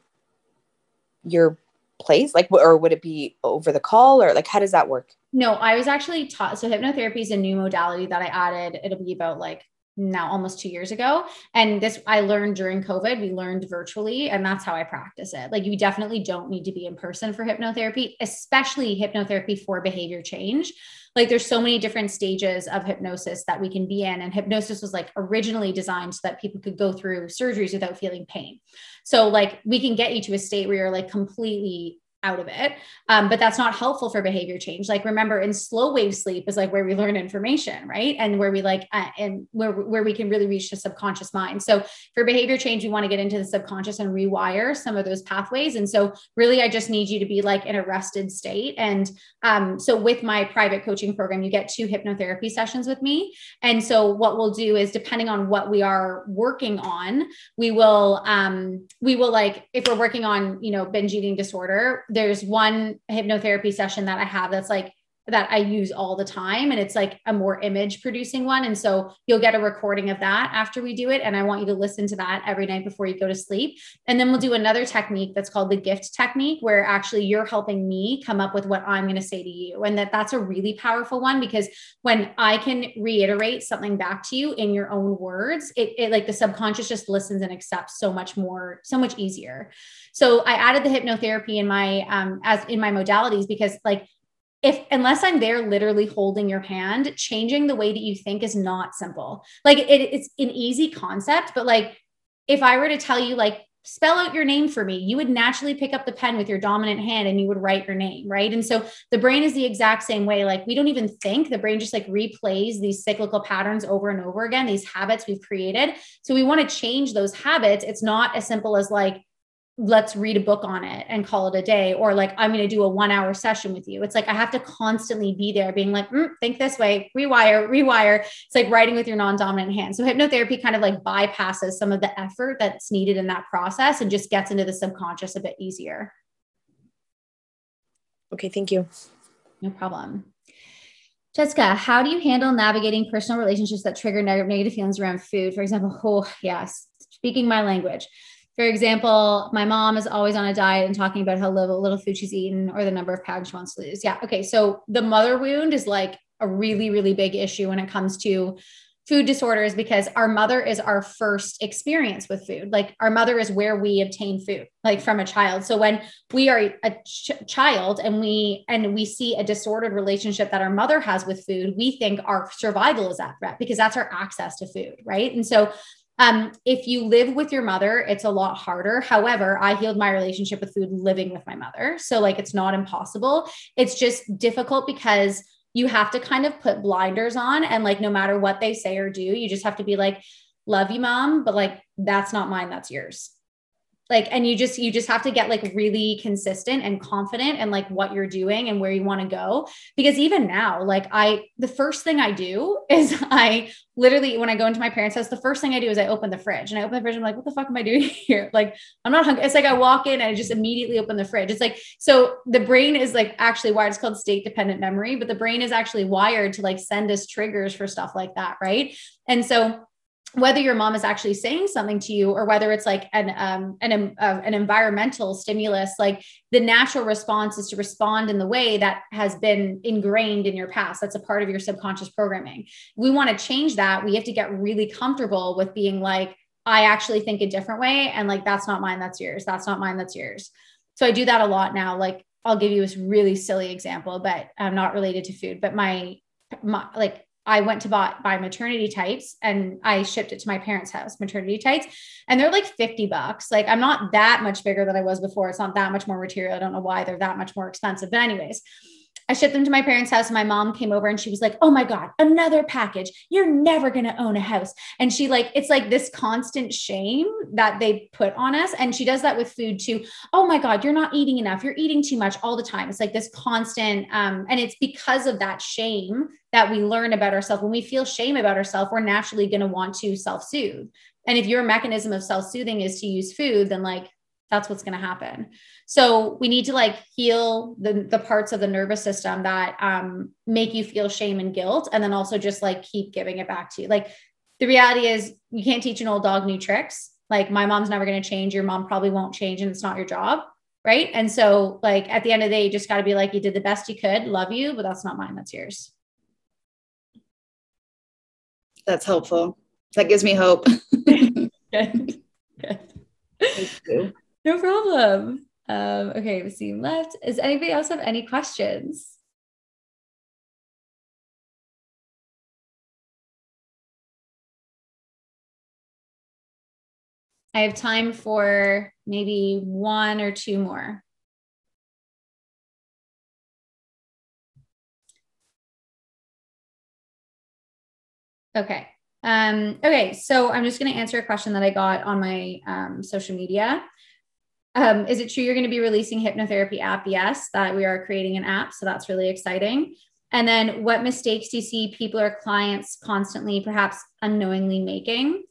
your place, like, or would it be over the call, or like how does that work? No, I was actually taught. So hypnotherapy is a new modality that I added. It'll be about like now almost two years ago. And this I learned during COVID. We learned virtually, and that's how I practice it. Like you definitely don't need to be in person for hypnotherapy, especially hypnotherapy for behavior change. Like there's so many different stages of hypnosis that we can be in. And hypnosis was like originally designed so that people could go through surgeries without feeling pain. So like we can get you to a state where you're like completely out of it. Um, but that's not helpful for behavior change. Like remember in slow wave sleep is like where we learn information, right? And where we like, uh, and where, where we can really reach the subconscious mind. So for behavior change, we want to get into the subconscious and rewire some of those pathways. And so really, I just need you to be like in a rested state. And um, so with my private coaching program, you get two hypnotherapy sessions with me. And so what we'll do is depending on what we are working on, we will, um, we will like, if we're working on, you know, binge eating disorder, there's one hypnotherapy session that I have that's like that I use all the time. And it's like a more image producing one. And so you'll get a recording of that after we do it. And I want you to listen to that every night before you go to sleep. And then we'll do another technique that's called the gift technique, where actually you're helping me come up with what I'm going to say to you. And that that's a really powerful one because when I can reiterate something back to you in your own words, it, it like the subconscious just listens and accepts so much more, so much easier. So I added the hypnotherapy in my, um, as in my modalities because like if unless I'm there literally holding your hand, changing the way that you think is not simple. Like it, it's an easy concept, but like if I were to tell you, like, spell out your name for me, you would naturally pick up the pen with your dominant hand and you would write your name, right? And so the brain is the exact same way. Like we don't even think, the brain just like replays these cyclical patterns over and over again, these habits we've created. So we want to change those habits. It's not as simple as like, let's read a book on it and call it a day or like i'm going to do a one hour session with you. It's like i have to constantly be there being like mm, think this way rewire rewire. It's like writing with your non-dominant hand. So hypnotherapy kind of like bypasses some of the effort that's needed in that process and just gets into the subconscious a bit easier. Okay thank you. No problem. Jessica, how do you handle navigating personal relationships that trigger negative feelings around food? For example, oh, yes, speaking my language for example, my mom is always on a diet and talking about how little, little food she's eaten or the number of pounds she wants to lose. Yeah. Okay. So the mother wound is like a really, really big issue when it comes to food disorders because our mother is our first experience with food. Like our mother is where we obtain food, like from a child. So when we are a ch- child and we and we see a disordered relationship that our mother has with food, we think our survival is at threat because that's our access to food, right? And so um, if you live with your mother, it's a lot harder. However, I healed my relationship with food living with my mother. So, like, it's not impossible. It's just difficult because you have to kind of put blinders on. And, like, no matter what they say or do, you just have to be like, love you, mom, but like, that's not mine, that's yours like and you just you just have to get like really consistent and confident and like what you're doing and where you want to go. Because even now like i the first thing i do is i literally when i go into my parents house the first thing i do is i open the fridge. And i open the fridge i'm like what the fuck am i doing here? Like i'm not hungry. It's like i walk in and i just immediately open the fridge. It's like so the brain is like actually wired it's called state dependent memory but the brain is actually wired to like send us triggers for stuff like that right? And so whether your mom is actually saying something to you or whether it's like an um, an um, uh, an environmental stimulus like the natural response is to respond in the way that has been ingrained in your past. That's a part of your subconscious programming. We want to change that. We have to get really comfortable with being like i actually think a different way and like that's not mine that's yours. That's not mine that's yours. So i do that a lot now. Like i'll give you this really silly example but i'm not related to food but my my like I went to buy, buy maternity tights and I shipped it to my parents' house, maternity tights. And they're like 50 bucks. Like I'm not that much bigger than I was before. It's not that much more material. I don't know why they're that much more expensive. But, anyways, I shipped them to my parents' house. And my mom came over and she was like, Oh my God, another package. You're never going to own a house. And she, like, it's like this constant shame that they put on us. And she does that with food too. Oh my God, you're not eating enough. You're eating too much all the time. It's like this constant, um, and it's because of that shame that we learn about ourselves. When we feel shame about ourselves, we're naturally going to want to self soothe. And if your mechanism of self soothing is to use food, then like that's what's going to happen. So we need to like heal the, the parts of the nervous system that um, make you feel shame and guilt. And then also just like keep giving it back to you. Like the reality is you can't teach an old dog new tricks. Like my mom's never going to change. Your mom probably won't change and it's not your job. Right. And so like at the end of the day, you just got to be like, you did the best you could. Love you, but that's not mine. That's yours. That's helpful. That gives me hope. Good. Good. Thank you. No problem. Um, okay, we've seen left. Does anybody else have any questions? I have time for maybe one or two more. Okay. Um, okay, so I'm just going to answer a question that I got on my um, social media. Um, is it true you're going to be releasing hypnotherapy app? Yes, that we are creating an app. So that's really exciting. And then what mistakes do you see people or clients constantly, perhaps unknowingly making?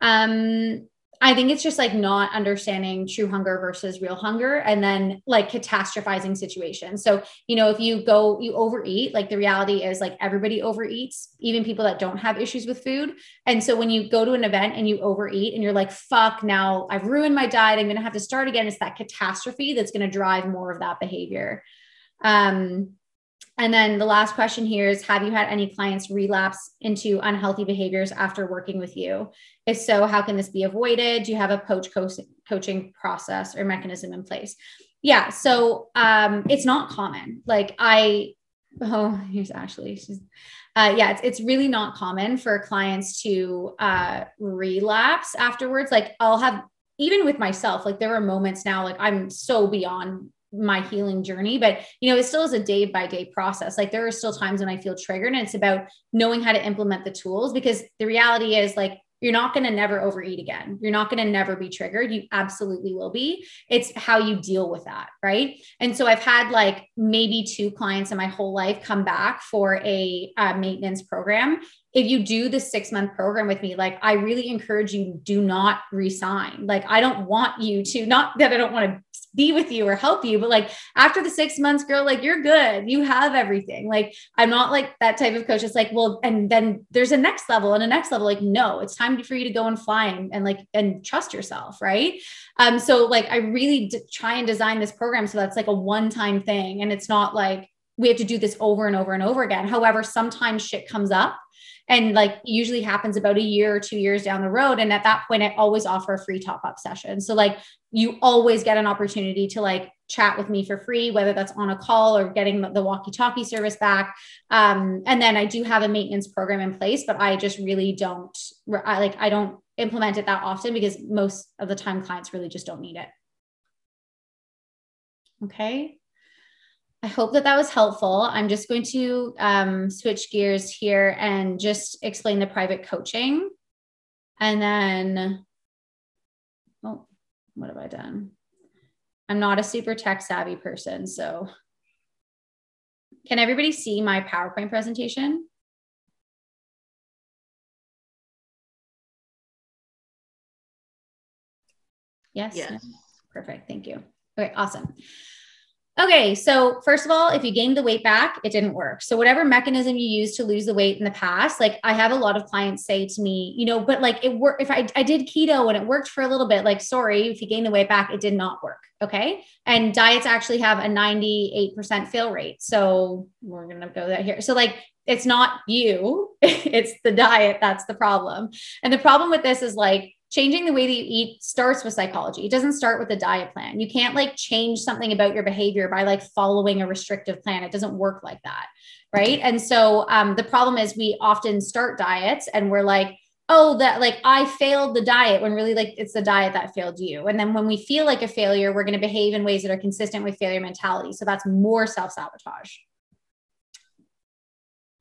Um, I think it's just like not understanding true hunger versus real hunger and then like catastrophizing situations. So, you know, if you go, you overeat, like the reality is like everybody overeats, even people that don't have issues with food. And so when you go to an event and you overeat and you're like, fuck, now I've ruined my diet, I'm going to have to start again. It's that catastrophe that's going to drive more of that behavior. Um, and then the last question here is Have you had any clients relapse into unhealthy behaviors after working with you? If so, how can this be avoided? Do you have a coach coaching process or mechanism in place? Yeah, so um, it's not common. Like I, oh, here's Ashley. She's, uh, yeah, it's, it's really not common for clients to uh, relapse afterwards. Like I'll have, even with myself, like there are moments now, like I'm so beyond my healing journey but you know it still is a day by day process like there are still times when i feel triggered and it's about knowing how to implement the tools because the reality is like you're not going to never overeat again. You're not going to never be triggered. You absolutely will be. It's how you deal with that. Right. And so I've had like maybe two clients in my whole life come back for a uh, maintenance program if you do the six month program with me, like I really encourage you, do not resign. Like I don't want you to, not that I don't want to be with you or help you, but like after the six months, girl, like you're good. You have everything. Like I'm not like that type of coach. It's like, well, and then there's a next level and a next level. Like, no, it's time for you to go and fly and, and like and trust yourself. Right. Um, so like I really d- try and design this program so that's like a one-time thing. And it's not like we have to do this over and over and over again. However, sometimes shit comes up and like usually happens about a year or two years down the road. And at that point i always offer a free top up session so like you always get an opportunity to like chat with me for free whether that's on a call or getting the walkie talkie service back. Um, and then i do have a maintenance program in place but i just really don't I, like i don't implement it that often because most of the time clients really just don't need it. Okay I hope that that was helpful. I'm just going to um, switch gears here and just explain the private coaching. And then, oh, what have I done? I'm not a super tech savvy person. So, can everybody see my PowerPoint presentation? Yes? Yes. Perfect. Thank you. Okay, awesome. Okay, so first of all, if you gained the weight back, it didn't work. So whatever mechanism you used to lose the weight in the past, like I have a lot of clients say to me, you know, but like it worked if I, I did keto and it worked for a little bit, like sorry, if you gain the weight back, it did not work. Okay. And diets actually have a 98% fail rate. So we're gonna go that here. So like it's not you, it's the diet that's the problem. And the problem with this is like changing the way that you eat starts with psychology. It doesn't start with a diet plan. You can't like change something about your behavior by like following a restrictive plan. It doesn't work like that. Right. And so um, the problem is we often start diets and we're like, oh, that like I failed the diet when really like it's the diet that failed you. And then when we feel like a failure, we're going to behave in ways that are consistent with failure mentality. So that's more self sabotage.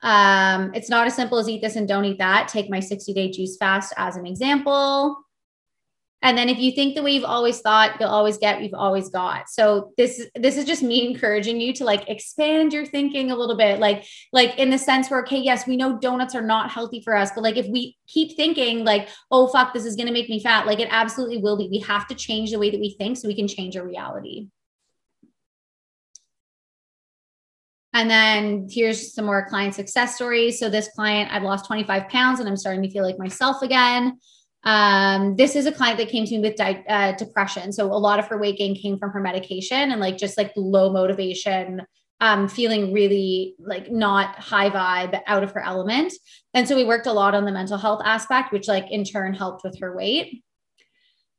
Um, it's not as simple as eat this and don't eat that. Take my 60 day juice fast as an example. And then if you think the way you've always thought, you'll always get you've always got. So this this is just me encouraging you to like expand your thinking a little bit. Like like in the sense where okay, yes, we know donuts are not healthy for us, but like if we keep thinking like, "Oh fuck, this is to make me fat." Like it absolutely will be. We have to change the way that we think so we can change our reality. And then here's some more client success stories. So this client, I've lost 25 pounds and I'm starting to feel like myself again. Um, this is a client that came to me with di- uh, depression. So a lot of her weight gain came from her medication and like just like low motivation, um, feeling really like not high vibe, out of her element. And so we worked a lot on the mental health aspect, which like in turn helped with her weight.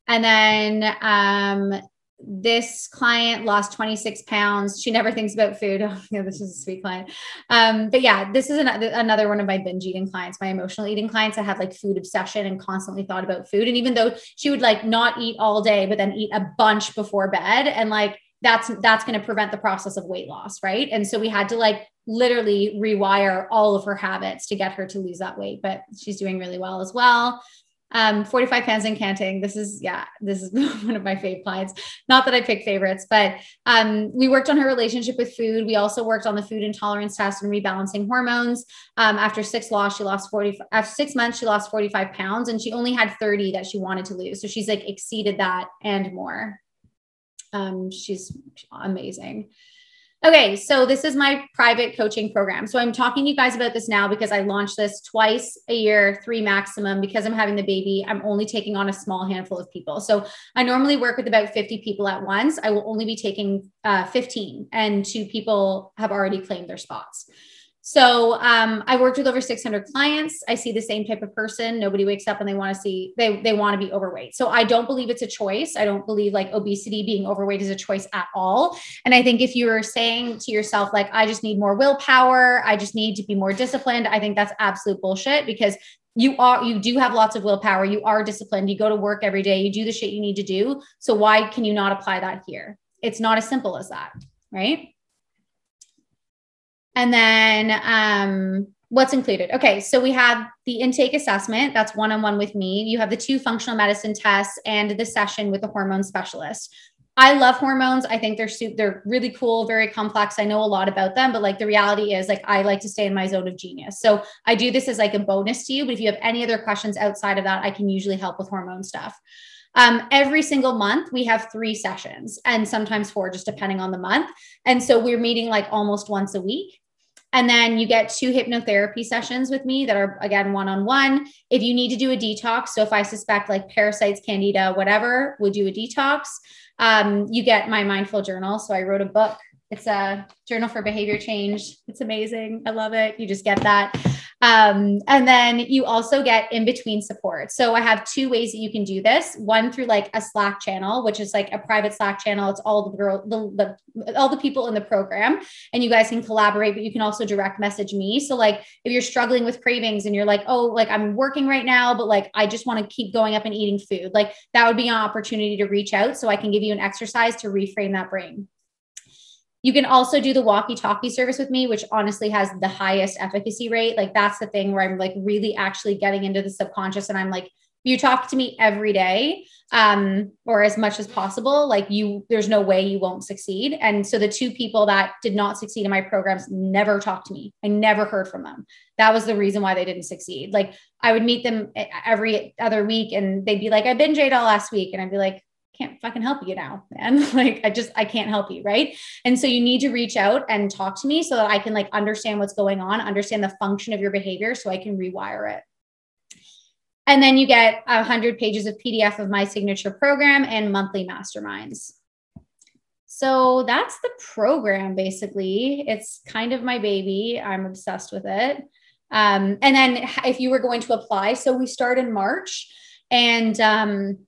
And then um, this client lost 26 pounds. She never thinks about food. Oh, yeah, this is a sweet client. Um, but yeah, this is another, another one of my binge eating clients, my emotional eating clients that had like food obsession and constantly thought about food. And even though she would like not eat all day, but then eat a bunch before bed and like, that's that's going to prevent the process of weight loss right and so we had to like literally rewire all of her habits to get her to lose that weight but she's doing really well as well um, 45 pounds in canting. This is, yeah, this is one of my fave clients. Not that I pick favorites, but um, we worked on her relationship with food. We also worked on the food intolerance test and rebalancing hormones. Um, after six loss, she lost 40, after six months, she lost 45 pounds and she only had 30 that she wanted to lose. So she's like exceeded that and more. Um, she's amazing. Okay, so this is my private coaching program. So I'm talking to you guys about this now because I launch this twice a year, three maximum. Because I'm having the baby, I'm only taking on a small handful of people. So I normally work with about 50 people at once. I will only be taking uh, 15, and two people have already claimed their spots. So um, I worked with over 600 clients. I see the same type of person. Nobody wakes up and they want to see they they want to be overweight. So I don't believe it's a choice. I don't believe like obesity being overweight is a choice at all. And I think if you're saying to yourself like I just need more willpower, I just need to be more disciplined, I think that's absolute bullshit because you are you do have lots of willpower. You are disciplined. You go to work every day. You do the shit you need to do. So why can you not apply that here? It's not as simple as that, right? And then um, what's included? Okay, so we have the intake assessment, that's one on one with me. You have the two functional medicine tests and the session with the hormone specialist. I love hormones. I think they're super, they're really cool, very complex. I know a lot about them, but like the reality is like I like to stay in my zone of genius. So I do this as like a bonus to you, but if you have any other questions outside of that, I can usually help with hormone stuff. Um, every single month, we have three sessions and sometimes four, just depending on the month. And so we're meeting like almost once a week. And then you get two hypnotherapy sessions with me that are again one on one. If you need to do a detox, so if I suspect like parasites, candida, whatever, we'll do a detox. Um, you get my mindful journal. So I wrote a book. It's a journal for behavior change. It's amazing. I love it. You just get that. Um, and then you also get in between support. So I have two ways that you can do this. One through like a Slack channel, which is like a private Slack channel. It's all the girl, the, the all the people in the program, and you guys can collaborate. But you can also direct message me. So like if you're struggling with cravings and you're like, oh, like I'm working right now, but like I just want to keep going up and eating food, like that would be an opportunity to reach out. So I can give you an exercise to reframe that brain. You can also do the walkie talkie service with me, which honestly has the highest efficacy rate. Like that's the thing where I'm like really actually getting into the subconscious and I'm like, you talk to me every day um, or as much as possible, like you, there's no way you won't succeed. And so the two people that did not succeed in my programs never talked to me. I never heard from them. That was the reason why they didn't succeed. Like I would meet them every other week and they'd be like, I binge ate all last week. And I'd be like, can't fucking help you now, man. like I just I can't help you, right? And so you need to reach out and talk to me so that I can like understand what's going on, understand the function of your behavior so I can rewire it. And then you get a hundred pages of PDF of my signature program and monthly masterminds. So that's the program basically. It's kind of my baby. I'm obsessed with it. Um, and then if you were going to apply, so we start in March and um,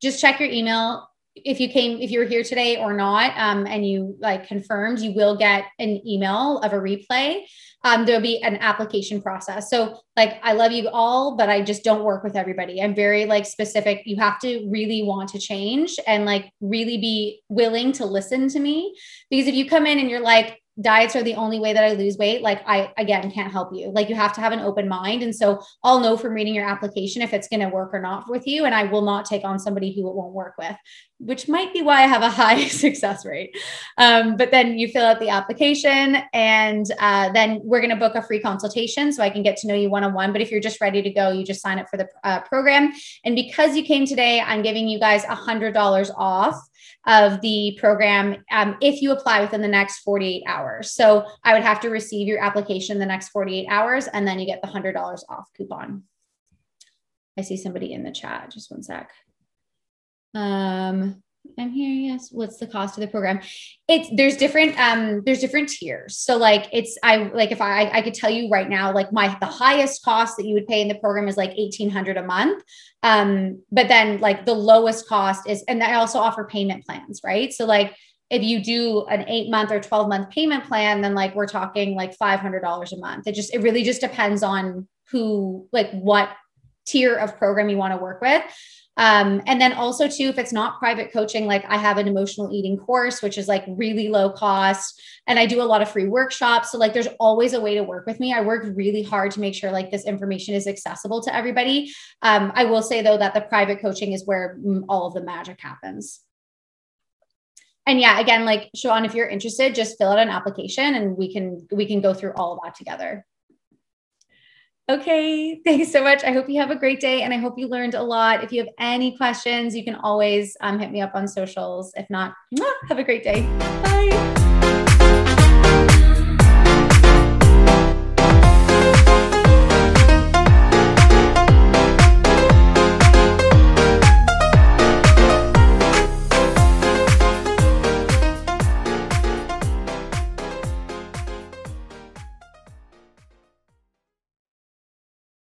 just check your email if you came if you were here today or not um, and you like confirmed you will get an email of a replay. Um, there'll be an application process. So like i love you all but i just don't work with everybody. I'm very like specific. You have to really want to change and like really be willing to listen to me. Because if you come in and you're like diets are the only way that I lose weight, like I again can't help you. Like you have to have an open mind. And so I'll know from reading your application if it's going to work or not with you. And I will not take on somebody who it won't work with, which might be why I have a high success rate. Um, but then you fill out the application and uh, then we're going to book a free consultation so I can get to know you one on one. But if you're just ready to go, you just sign up for the uh, program. And because you came today, I'm giving you guys a $100 off of the program um, if you apply within the next 48 hours. So I would have to receive your application in the next 48 hours, and then you get the $100 off coupon. I see somebody in the chat. Just one sec. Um, I'm here. Yes. What's the cost of the program? It's there's different um there's different tiers. So like it's I like if I I could tell you right now like my the highest cost that you would pay in the program is like 1800 a month. Um but then like the lowest cost is and I also offer payment plans, right? So like if you do an 8 month or 12 month payment plan then like we're talking like $500 a month. It just it really just depends on who like what tier of program you want to work with. Um, and then also too, if it's not private coaching, like I have an emotional eating course, which is like really low cost, and I do a lot of free workshops. So like, there's always a way to work with me. I work really hard to make sure like this information is accessible to everybody. Um, I will say though that the private coaching is where all of the magic happens. And yeah, again, like Sean, if you're interested, just fill out an application and we can we can go through all of that together. Okay, thanks so much. I hope you have a great day and I hope you learned a lot. If you have any questions, you can always um, hit me up on socials. If not, have a great day. Bye.